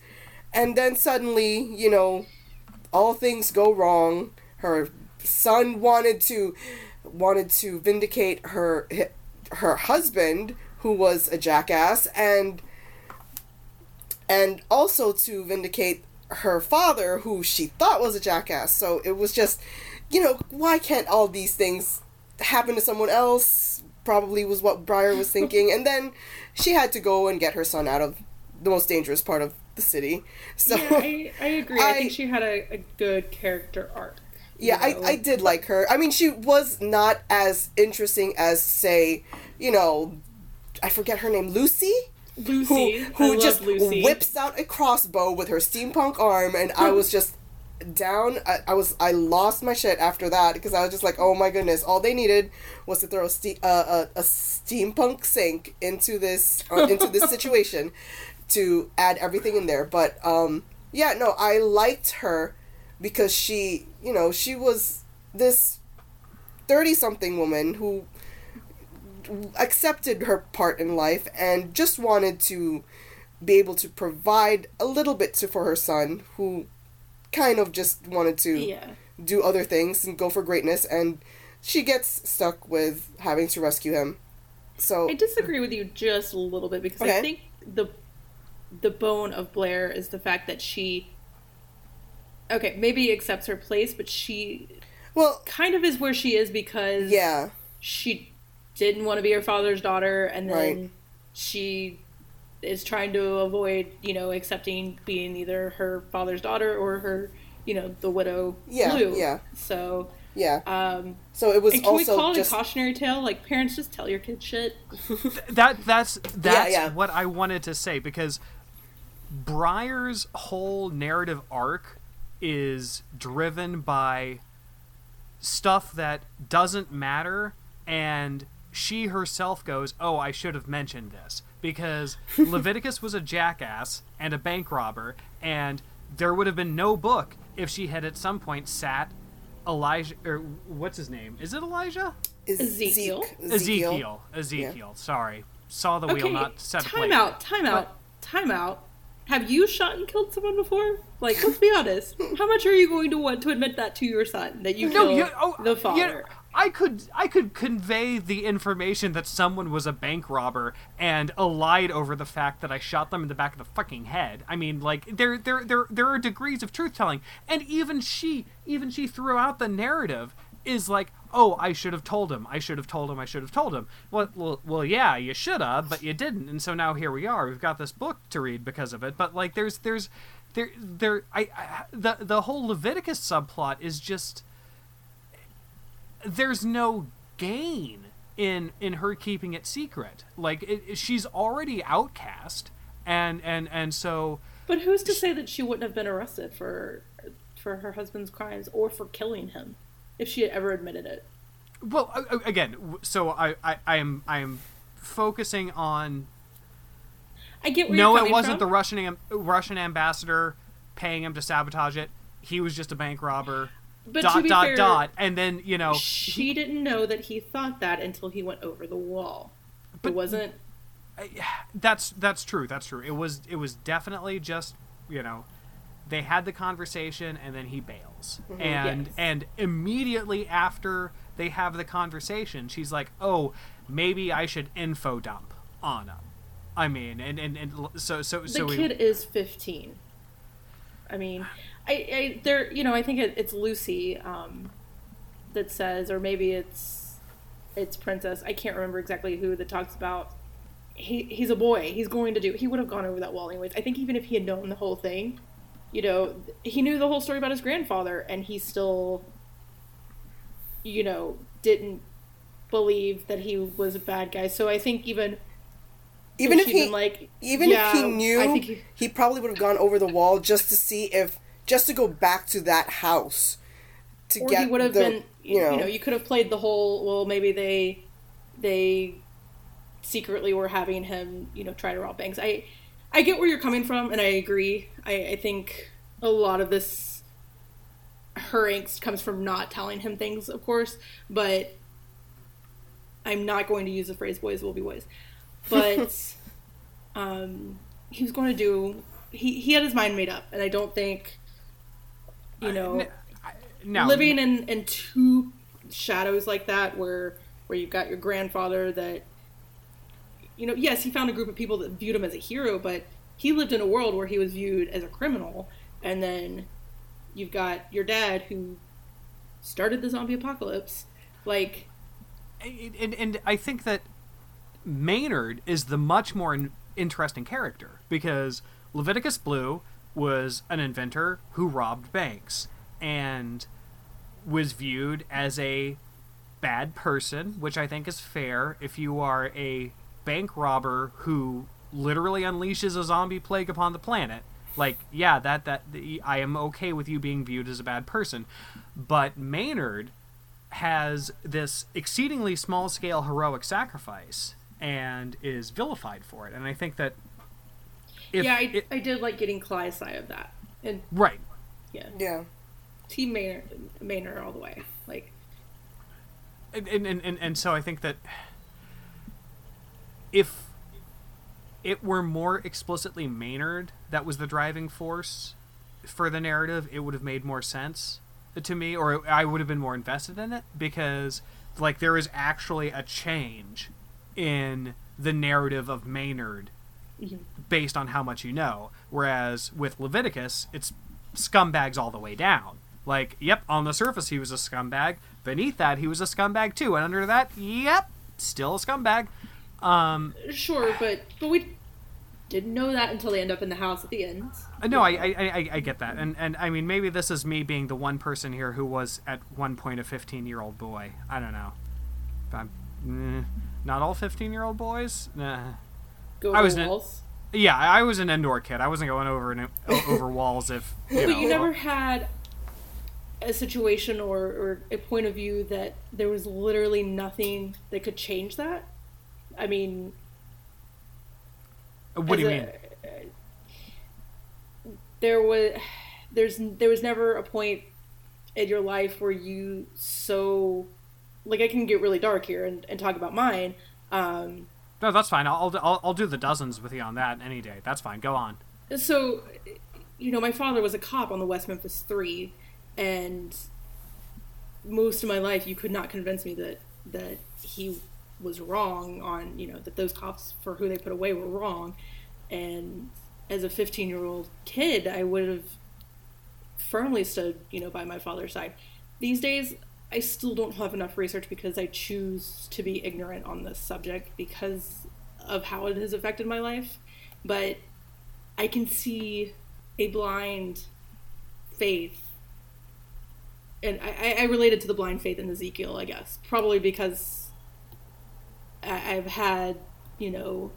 and then suddenly, you know, all things go wrong. Her son wanted to wanted to vindicate her her husband who was a jackass and and also to vindicate her father who she thought was a jackass. So it was just, you know, why can't all these things happen to someone else? Probably was what Briar was thinking. and then she had to go and get her son out of the most dangerous part of the city. So yeah, I, I agree. I, I, think she had a, a good character arc. Yeah, know? I, I did like her. I mean, she was not as interesting as, say, you know, I forget her name, Lucy? Lucy. Who, who just Lucy. whips out a crossbow with her steampunk arm, and I was just down. I, I, was I lost my shit after that because I was just like, oh my goodness! All they needed was to throw a, ste- uh, a, a steampunk sink into this uh, into this situation to add everything in there. But um, yeah, no, I liked her because she, you know, she was this thirty-something woman who accepted her part in life and just wanted to be able to provide a little bit to for her son who kind of just wanted to yeah. do other things and go for greatness and she gets stuck with having to rescue him so i disagree with you just a little bit because okay. i think the the bone of Briar is the fact that she okay maybe accepts her place but she well kind of is where she is because yeah she didn't want to be her father's daughter and then right. she is trying to avoid, you know, accepting being either her father's daughter or her, you know, the widow yeah, Blue. Yeah. So yeah. Um, so it was and can we call just... it a cautionary tale? Like parents, just tell your kids shit. that that's that's yeah, yeah. what I wanted to say because Briar's whole narrative arc is driven by stuff that doesn't matter and she herself goes, "Oh, I should have mentioned this." Because Leviticus was a jackass and a bank robber, and there would have been no book if she had at some point sat Elijah or what's his name? Is it Elijah? Ezekiel. Ezekiel. Ezekiel. Ezekiel. Yeah. Sorry, saw the okay, wheel, not set time out. Time out. Time out. Have you shot and killed someone before? Like, let's be honest. How much are you going to want to admit that to your son that you killed no, oh, the father? I could I could convey the information that someone was a bank robber and lied over the fact that I shot them in the back of the fucking head. I mean, like there there there there are degrees of truth telling, and even she even she throughout the narrative is like, oh, I should have told him. I should have told him. I should have told him. Well, well, well yeah, you should have, but you didn't, and so now here we are. We've got this book to read because of it. But like, there's there's there there I, I the the whole Leviticus subplot is just there's no gain in in her keeping it secret. Like it, she's already outcast, and and and so. But who's to say that she wouldn't have been arrested for for her husband's crimes or for killing him if she had ever admitted it? Well, again, so I I, I am I am focusing on. I get no, it wasn't from. the Russian Russian ambassador paying him to sabotage it. He was just a bank robber but dot dot fair, dot, and then you know she didn't know that he thought that until he went over the wall. But it wasn't. That's that's true. That's true. It was it was definitely just you know they had the conversation and then he bails mm-hmm, and yes. and immediately after they have the conversation she's like oh maybe i should info dump anna i mean and and, and so so the so kid we, is 15 i mean i i there you know i think it, it's lucy um that says or maybe it's it's princess i can't remember exactly who that talks about he he's a boy he's going to do he would have gone over that wall anyways i think even if he had known the whole thing you know, he knew the whole story about his grandfather, and he still, you know, didn't believe that he was a bad guy. So I think even even if he like even yeah, if he knew, he, he, probably would have gone over the wall just to see if just to go back to that house to or get. He would have the, been, you know, you know, you could have played the whole. Well, maybe they they secretly were having him, you know, try to rob banks. I I get where you're coming from, and I agree. I, I think a lot of this her angst comes from not telling him things, of course, but I'm not going to use the phrase "boys will be boys," but um, he was going to do. He he had his mind made up, and I don't think, you know, no. living in in two shadows like that, where where you've got your grandfather that you know, yes, he found a group of people that viewed him as a hero, but he lived in a world where he was viewed as a criminal. And then you've got your dad who started the zombie apocalypse. Like, and, and, and I think that Maynard is the much more interesting character because Leviticus Blue was an inventor who robbed banks and was viewed as a bad person, which I think is fair. If you are a bank robber who literally unleashes a zombie plague upon the planet like yeah that that i am okay with you being viewed as a bad person. But maynard has this exceedingly small scale heroic sacrifice and is vilified for it. And i think that yeah I, it, I did like getting Cly's side of that. And right. Yeah. Yeah. Team maynard maynard all the way like and and, and, and so i think that if it were more explicitly Maynard that was the driving force for the narrative, it would have made more sense to me, or I would have been more invested in it because, like, there is actually a change in the narrative of Maynard mm-hmm. based on how much you know. Whereas with Leviticus, it's scumbags all the way down. Like, yep, on the surface he was a scumbag. Beneath that, he was a scumbag too, and under that, yep, still a scumbag. Um, sure, but but we didn't know that until they end up in the house at the end. Uh, no, I, I, I, I, get that, and and I mean maybe this is me being the one person here who was at one point a fifteen year old boy. I don't know. I'm, eh, not all fifteen year old boys. Nah. Go over I was walls. An, yeah, I was an indoor kid. I wasn't going over over walls if. You but know, you never had a situation or, or a point of view that there was literally nothing that could change that. I mean, what do you a, mean? there was there's there was never a point in your life where you so like I can get really dark here and, and talk about mine. Um, no, that's fine. I'll, I'll I'll do the dozens with you on that any day. That's fine. Go on. So, you know, my father was a cop on the West Memphis Three, and most of my life you could not convince me that that he was wrong on you know that those cops for who they put away were wrong and as a 15 year old kid i would have firmly stood you know by my father's side these days i still don't have enough research because i choose to be ignorant on this subject because of how it has affected my life but i can see a blind faith and I, I related to the blind faith in Ezekiel, I guess, probably because I've had, you know.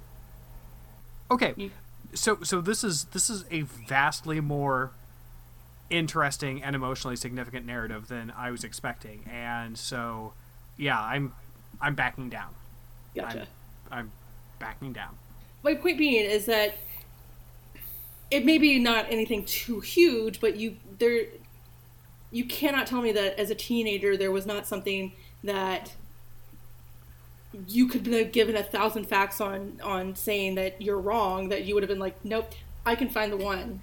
Okay, so so this is this is a vastly more interesting and emotionally significant narrative than I was expecting, and so yeah, I'm I'm backing down. Gotcha. I'm, I'm backing down. My point being is that it may be not anything too huge, but you there you cannot tell me that as a teenager there was not something that you could have given a thousand facts on on saying that you're wrong that you would have been like nope i can find the one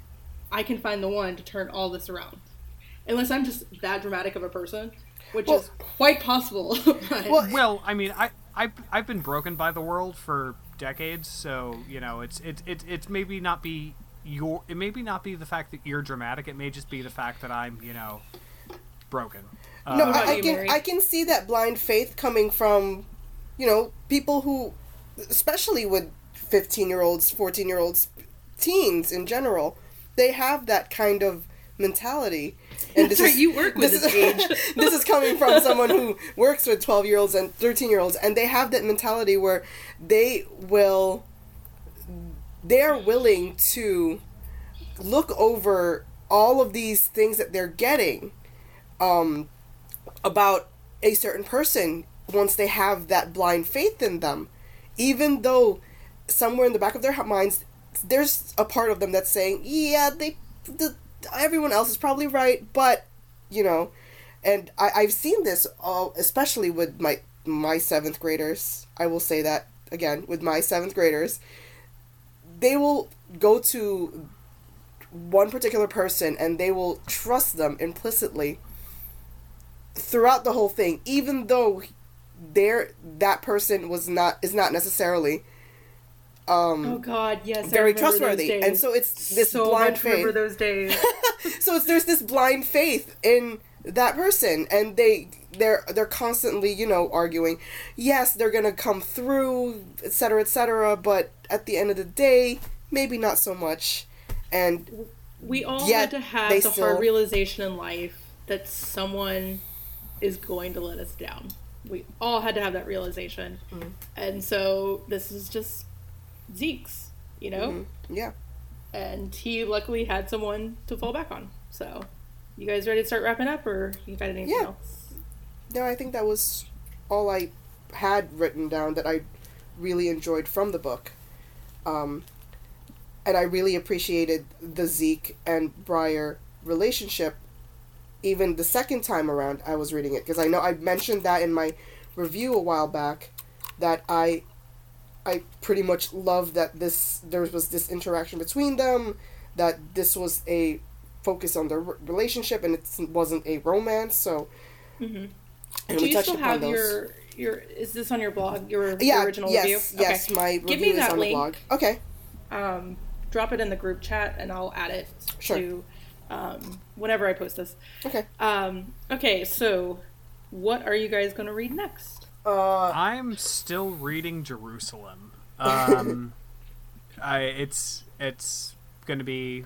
I can find the one to turn all this around. Unless I'm just that dramatic of a person, which Well- is quite possible. but- Well, Well, I mean, I I've, I've been broken by the world for decades, so you know, it's it's it's it's maybe not be your it maybe not be the fact that you're dramatic. It may just be the fact that I'm you know broken. Uh, no, What I, I you, can Mary? I can see that blind faith coming from, you know, people who, especially with fifteen year olds, fourteen year olds, teens in general, they have that kind of mentality. And That's right, you work with this age. this is coming from someone who works with twelve year olds and thirteen year olds, and they have that mentality where they will, they are willing to look over all of these things that they're getting um, about a certain person once they have that blind faith in them, even though somewhere in the back of their minds there's a part of them that's saying, yeah, they, the, everyone else is probably right, but you know, and I, I've seen this, uh, especially with my my seventh graders. I will say that again with my seventh graders, they will go to one particular person and they will trust them implicitly throughout the whole thing, even though there that person was not is not necessarily um oh God, yes, I very trustworthy. And so it's this so blind much remember faith. those days. so it's, there's this blind faith in that person and they they're they're constantly you know arguing yes they're gonna come through etc etc but at the end of the day maybe not so much and We all had to have the still- hard realization in life that someone is going to let us down. We all had to have that realization. Mm-hmm. And so this is just Zeke's, you know? Mm-hmm. yeah And he luckily had someone to fall back on. So, you guys ready to start wrapping up, or you got anything Yeah. else? no i think that was all i had written down that i really enjoyed from the book um and i really appreciated the zeke and briar relationship even the second time around I was reading it because I know I mentioned that in my review a while back that I I pretty much love that this there was this interaction between them that this was a focus on their relationship and it wasn't a romance so Mhm. and Do you still have those your your? Is this on your blog? Your, your yeah original yes review? yes my review Give me is that on link. the blog okay um, drop it in the group chat and I'll add it Sure. to um, whenever I post this. okay Um, okay, so what are you guys going to read next? Uh I'm still reading Jerusalem. Um, I it's it's going to be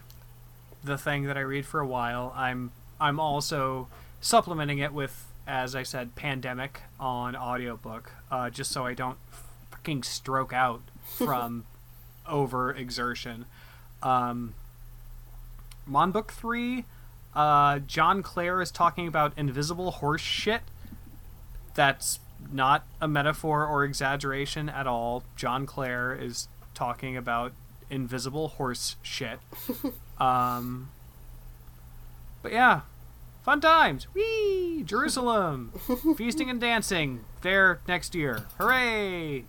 the thing that I read for a while. I'm I'm also supplementing it with, as I said, Pandemic on audiobook, uh, just so I don't fucking stroke out from overexertion. Um, I'm on book three. Uh, John Clare is talking about invisible horse shit. That's not a metaphor or exaggeration at all. John Clare is talking about invisible horse shit. um, but yeah, fun times. Whee! Jerusalem, feasting and dancing there next year. Hooray!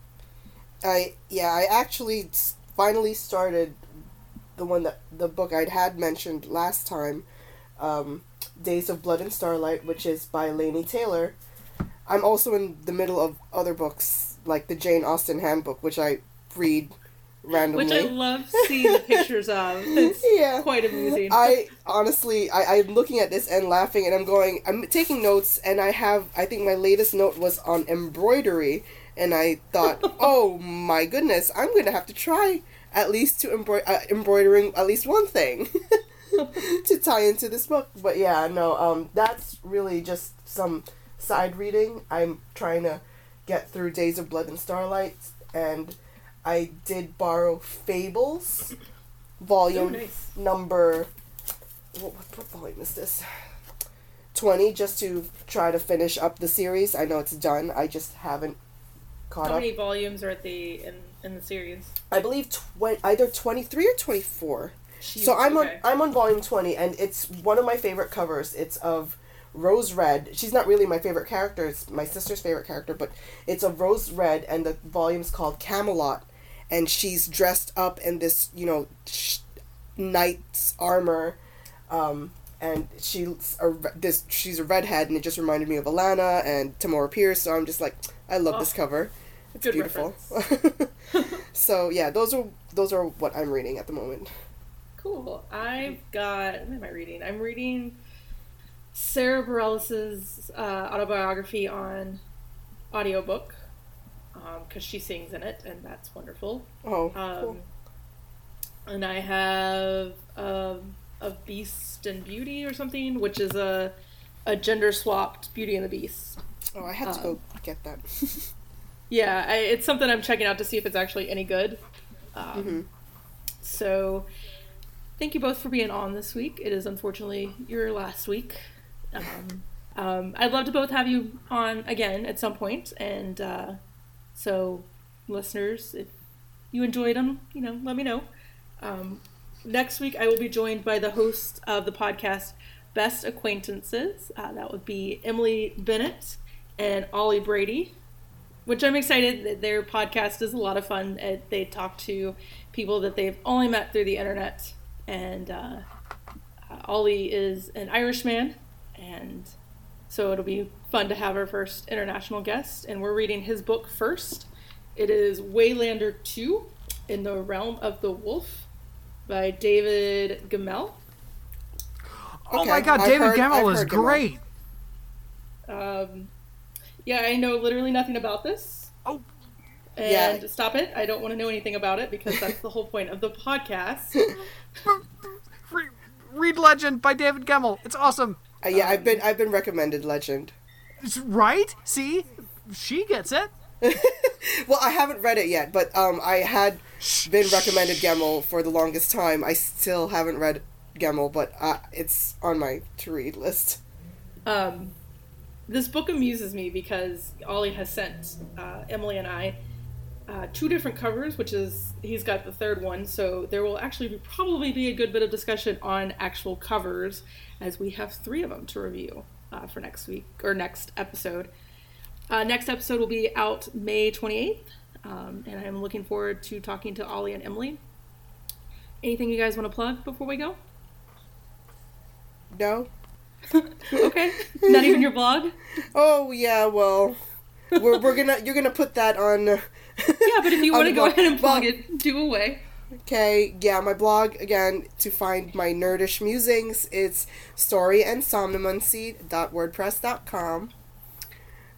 I yeah, I actually finally started the one that the book I'd had mentioned last time, um, Days of Blood and Starlight, which is by Laini Taylor. I'm also in the middle of other books like the Jane Austen Handbook, which I read randomly. Which I love seeing the pictures of. It's Yeah. quite amusing. I honestly, I, I'm looking at this and laughing, and I'm going, I'm taking notes, and I have, I think my latest note was on embroidery, and I thought, oh my goodness, I'm going to have to try at least to embroider, uh, embroidering at least one thing to tie into this book. But yeah, no, um, that's really just some side reading. I'm trying to get through Days of Blood and Starlight, and I did borrow Fables, volume Oh, nice. number. What, what, what volume is this? 20, just to try to finish up the series. I know it's done, I just haven't caught How up. How many volumes are at the in, in the series? I believe tw- either 23 or 24. So I'm okay. on I'm on volume 20 and it's one of my favorite covers. It's of Rose Red. She's not really my favorite character. It's my sister's favorite character, but it's a Rose Red and the volume's called Camelot and she's dressed up in this, you know, sh- knight's armor, um, and she a, this she's a redhead, and it just reminded me of Alanna and Tamora Pierce. So I'm just like, I love Oh, this cover. It's beautiful. so yeah, those are those are what I'm reading at the moment. Cool. I've got. What am I reading? I'm reading Sara Bareilles' uh, autobiography on audiobook because she sings in it, and that's wonderful. Oh, Um, cool. And I have um, of Beast and Beauty or something, which is a a gender swapped Beauty and the Beast. Oh, I had to um, go get that. Yeah, I, it's something I'm checking out to see if it's actually any good. Um, Mm-hmm. So, thank you both for being on this week. It is unfortunately your last week. Um, um, I'd love to both have you on again at some point, and uh, so listeners, if you enjoyed them, you know, let me know. Um, next week, I will be joined by the host of the podcast Best Acquaintances. Uh, that would be Emily Bennett and Ollie Brady which I'm excited that their podcast is a lot of fun. Uh, They talk to people that they've only met through the internet, and uh, uh, Ollie is an Irishman, and so it'll be fun to have our first international guest. And we're reading his book first. It is Waylander Two, in the realm of the wolf, by David Gemmell. oh my god, I've David heard- Gemmell I've is heard Gemmell. great. Um, yeah, I know literally nothing about this. Oh. And Yeah. stop it. I don't want to know anything about it because that's the whole point of the podcast. Read Legend by David Gemmell. It's awesome. Uh, yeah, I've been I've been recommended Legend. Right? See? She gets it. Well, I haven't read it yet, but um, I had been recommended Gemmell for the longest time. I still haven't read Gemmell, but uh, it's on my to read list. Um, this book amuses me because Ollie has sent uh, Emily and I uh, two different covers, which is he's got the third one. So there will actually be, probably be a good bit of discussion on actual covers, as we have three of them to review uh, for next week or next episode. Uh, next episode will be out May 28th, um, and I'm looking forward to talking to Ollie and Emily. Anything you guys want to plug before we go? No. Okay, not even your blog. Oh yeah, well, we're we're gonna you're gonna put that on. Yeah, but if you want to go blog. ahead and plug Well, it, do away. Okay, yeah, my blog again to find my nerdish musings. It's storyandsomnomancy.wordpress.com.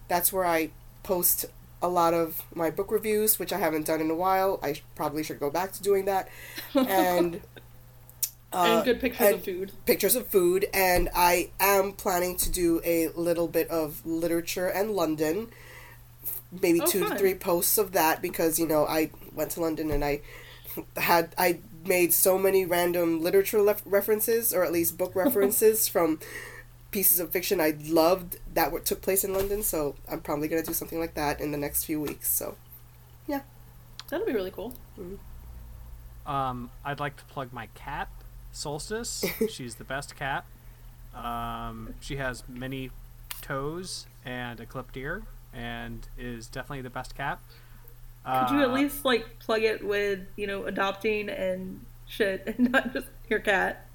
That's where I post a lot of my book reviews, which I haven't done in a while. I probably should go back to doing that. And uh, and good pictures and of food. pictures of food, and I am planning to do a little bit of literature and London. Maybe Oh, two to three posts of that because you know I went to London and I had I made so many random literature lef- references or at least book references from pieces of fiction I loved that what took place in London. So I'm probably gonna do something like that in the next few weeks. So yeah, That'll be really cool. Um, I'd like to plug my cat, Solstice. She's the best cat. Um, she has many toes and a clipped ear, and is definitely the best cat. Could you at Uh, least like plug it with you know adopting and shit, and not just your cat?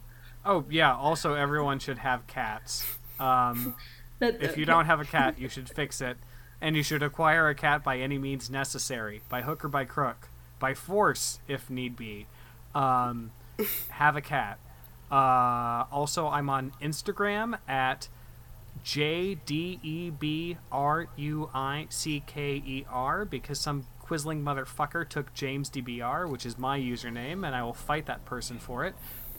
Oh yeah. Also, everyone should have cats. Um, if you don't have a cat, you should fix it, and you should acquire a cat by any means necessary, by hook or by crook, by force if need be. Um, have a cat. Uh, also, I'm on Instagram at J D E B R U I C K E R because some quizzling motherfucker took James DBR, which is my username, and I will fight that person for it.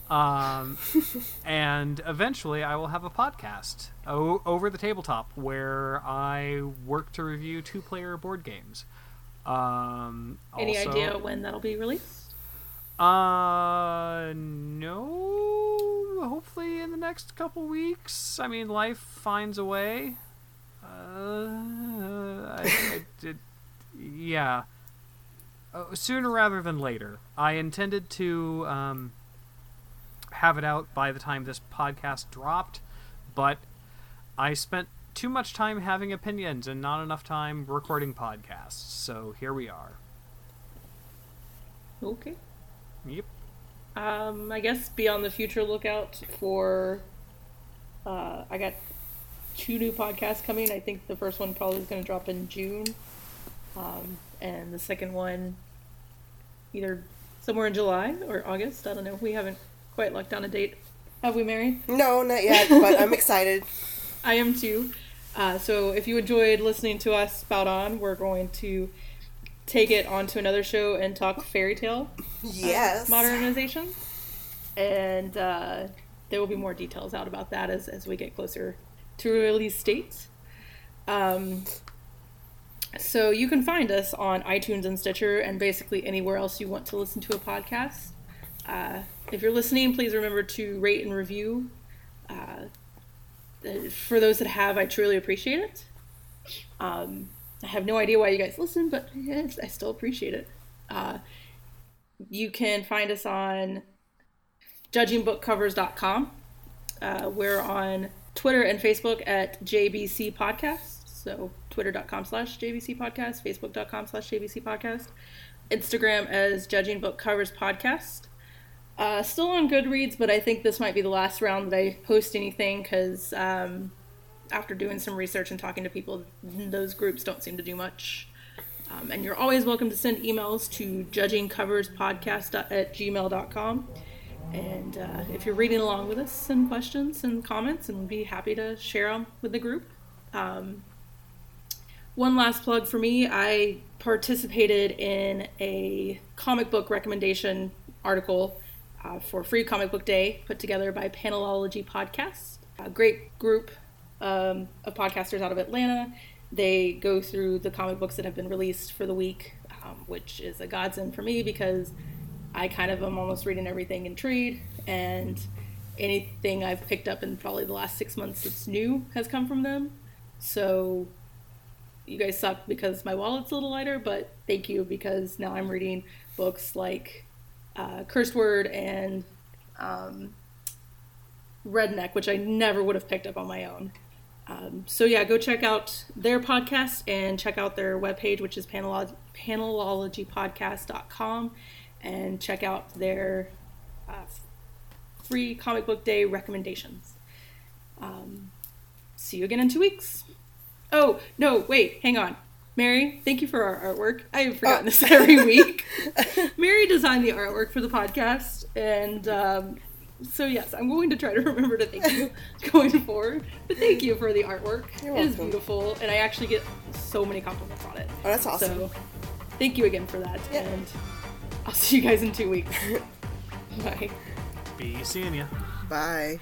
Um, and eventually, I will have a podcast o- over the tabletop where I work to review two-player board games. Um, any also- idea when that'll be released? uh, no. Hopefully in the next couple weeks. I mean, life finds a way. Uh, I, I did, yeah. Uh, sooner rather than later. I intended to um, have it out by the time this podcast dropped, but I spent too much time having opinions and not enough time recording podcasts. So here we are. Okay. Yep. Um, I guess be on the future lookout for. Uh, I got two new podcasts coming. I think the first one probably is going to drop in June, um, and the second one either somewhere in July or August. I don't know. We haven't quite locked down a date. Have we, Mary? No, not yet, but I'm excited. I am too. Uh, so if you enjoyed listening to us spout on, we're going to take it onto another show and talk fairy tale yes uh, modernization, and uh, there will be more details out about that as as we get closer to release dates. Um, so you can find us on iTunes and Stitcher, and basically anywhere else you want to listen to a podcast. Uh, if you're listening, please remember to rate and review. Uh, for those that have, I truly appreciate it. Um, I have no idea why you guys listen, but yes, I still appreciate it. Uh, you can find us on judgingbookcovers.com. Uh, we're on Twitter and Facebook at JBC Podcast. So twitter.com slash JBC Podcast, facebook.com slash JBC Podcast, Instagram as Judging Book Covers Podcast. Uh, still on Goodreads, but I think this might be the last round that I post anything because um, after doing some research and talking to people, those groups don't seem to do much. Um, and you're always welcome to send emails to judgingcoverspodcast at gmail.com. And uh, if you're reading along with us, send questions and comments, and we'd be happy to share them with the group. Um, one last plug for me I participated in a comic book recommendation article uh, for Free Comic Book Day put together by Panelology Podcast, a great group um, of podcasters out of Atlanta. They go through the comic books that have been released for the week, um, which is a godsend for me because I kind of am almost reading everything in trade, and anything I've picked up in probably the last six months that's new has come from them. So you guys suck because my wallet's a little lighter, but thank you because now I'm reading books like uh, Cursed Word and um, Redneck, which I never would have picked up on my own. Um, so yeah, go check out their podcast and check out their webpage, which is panelog- panelologypodcast.com, and check out their uh, free comic book day recommendations. Um, see you again in two weeks. Oh, no, wait, hang on. Mary, thank you for our artwork. I have forgotten oh. this every week. Mary designed the artwork for the podcast, and um, so yes, I'm going to try to remember to thank you going forward. But thank you for the artwork. You're it is beautiful, and I actually get so many compliments on it. Oh, that's awesome. So thank you again for that, yeah. and I'll see you guys in two weeks. Bye. Be seeing you. Bye.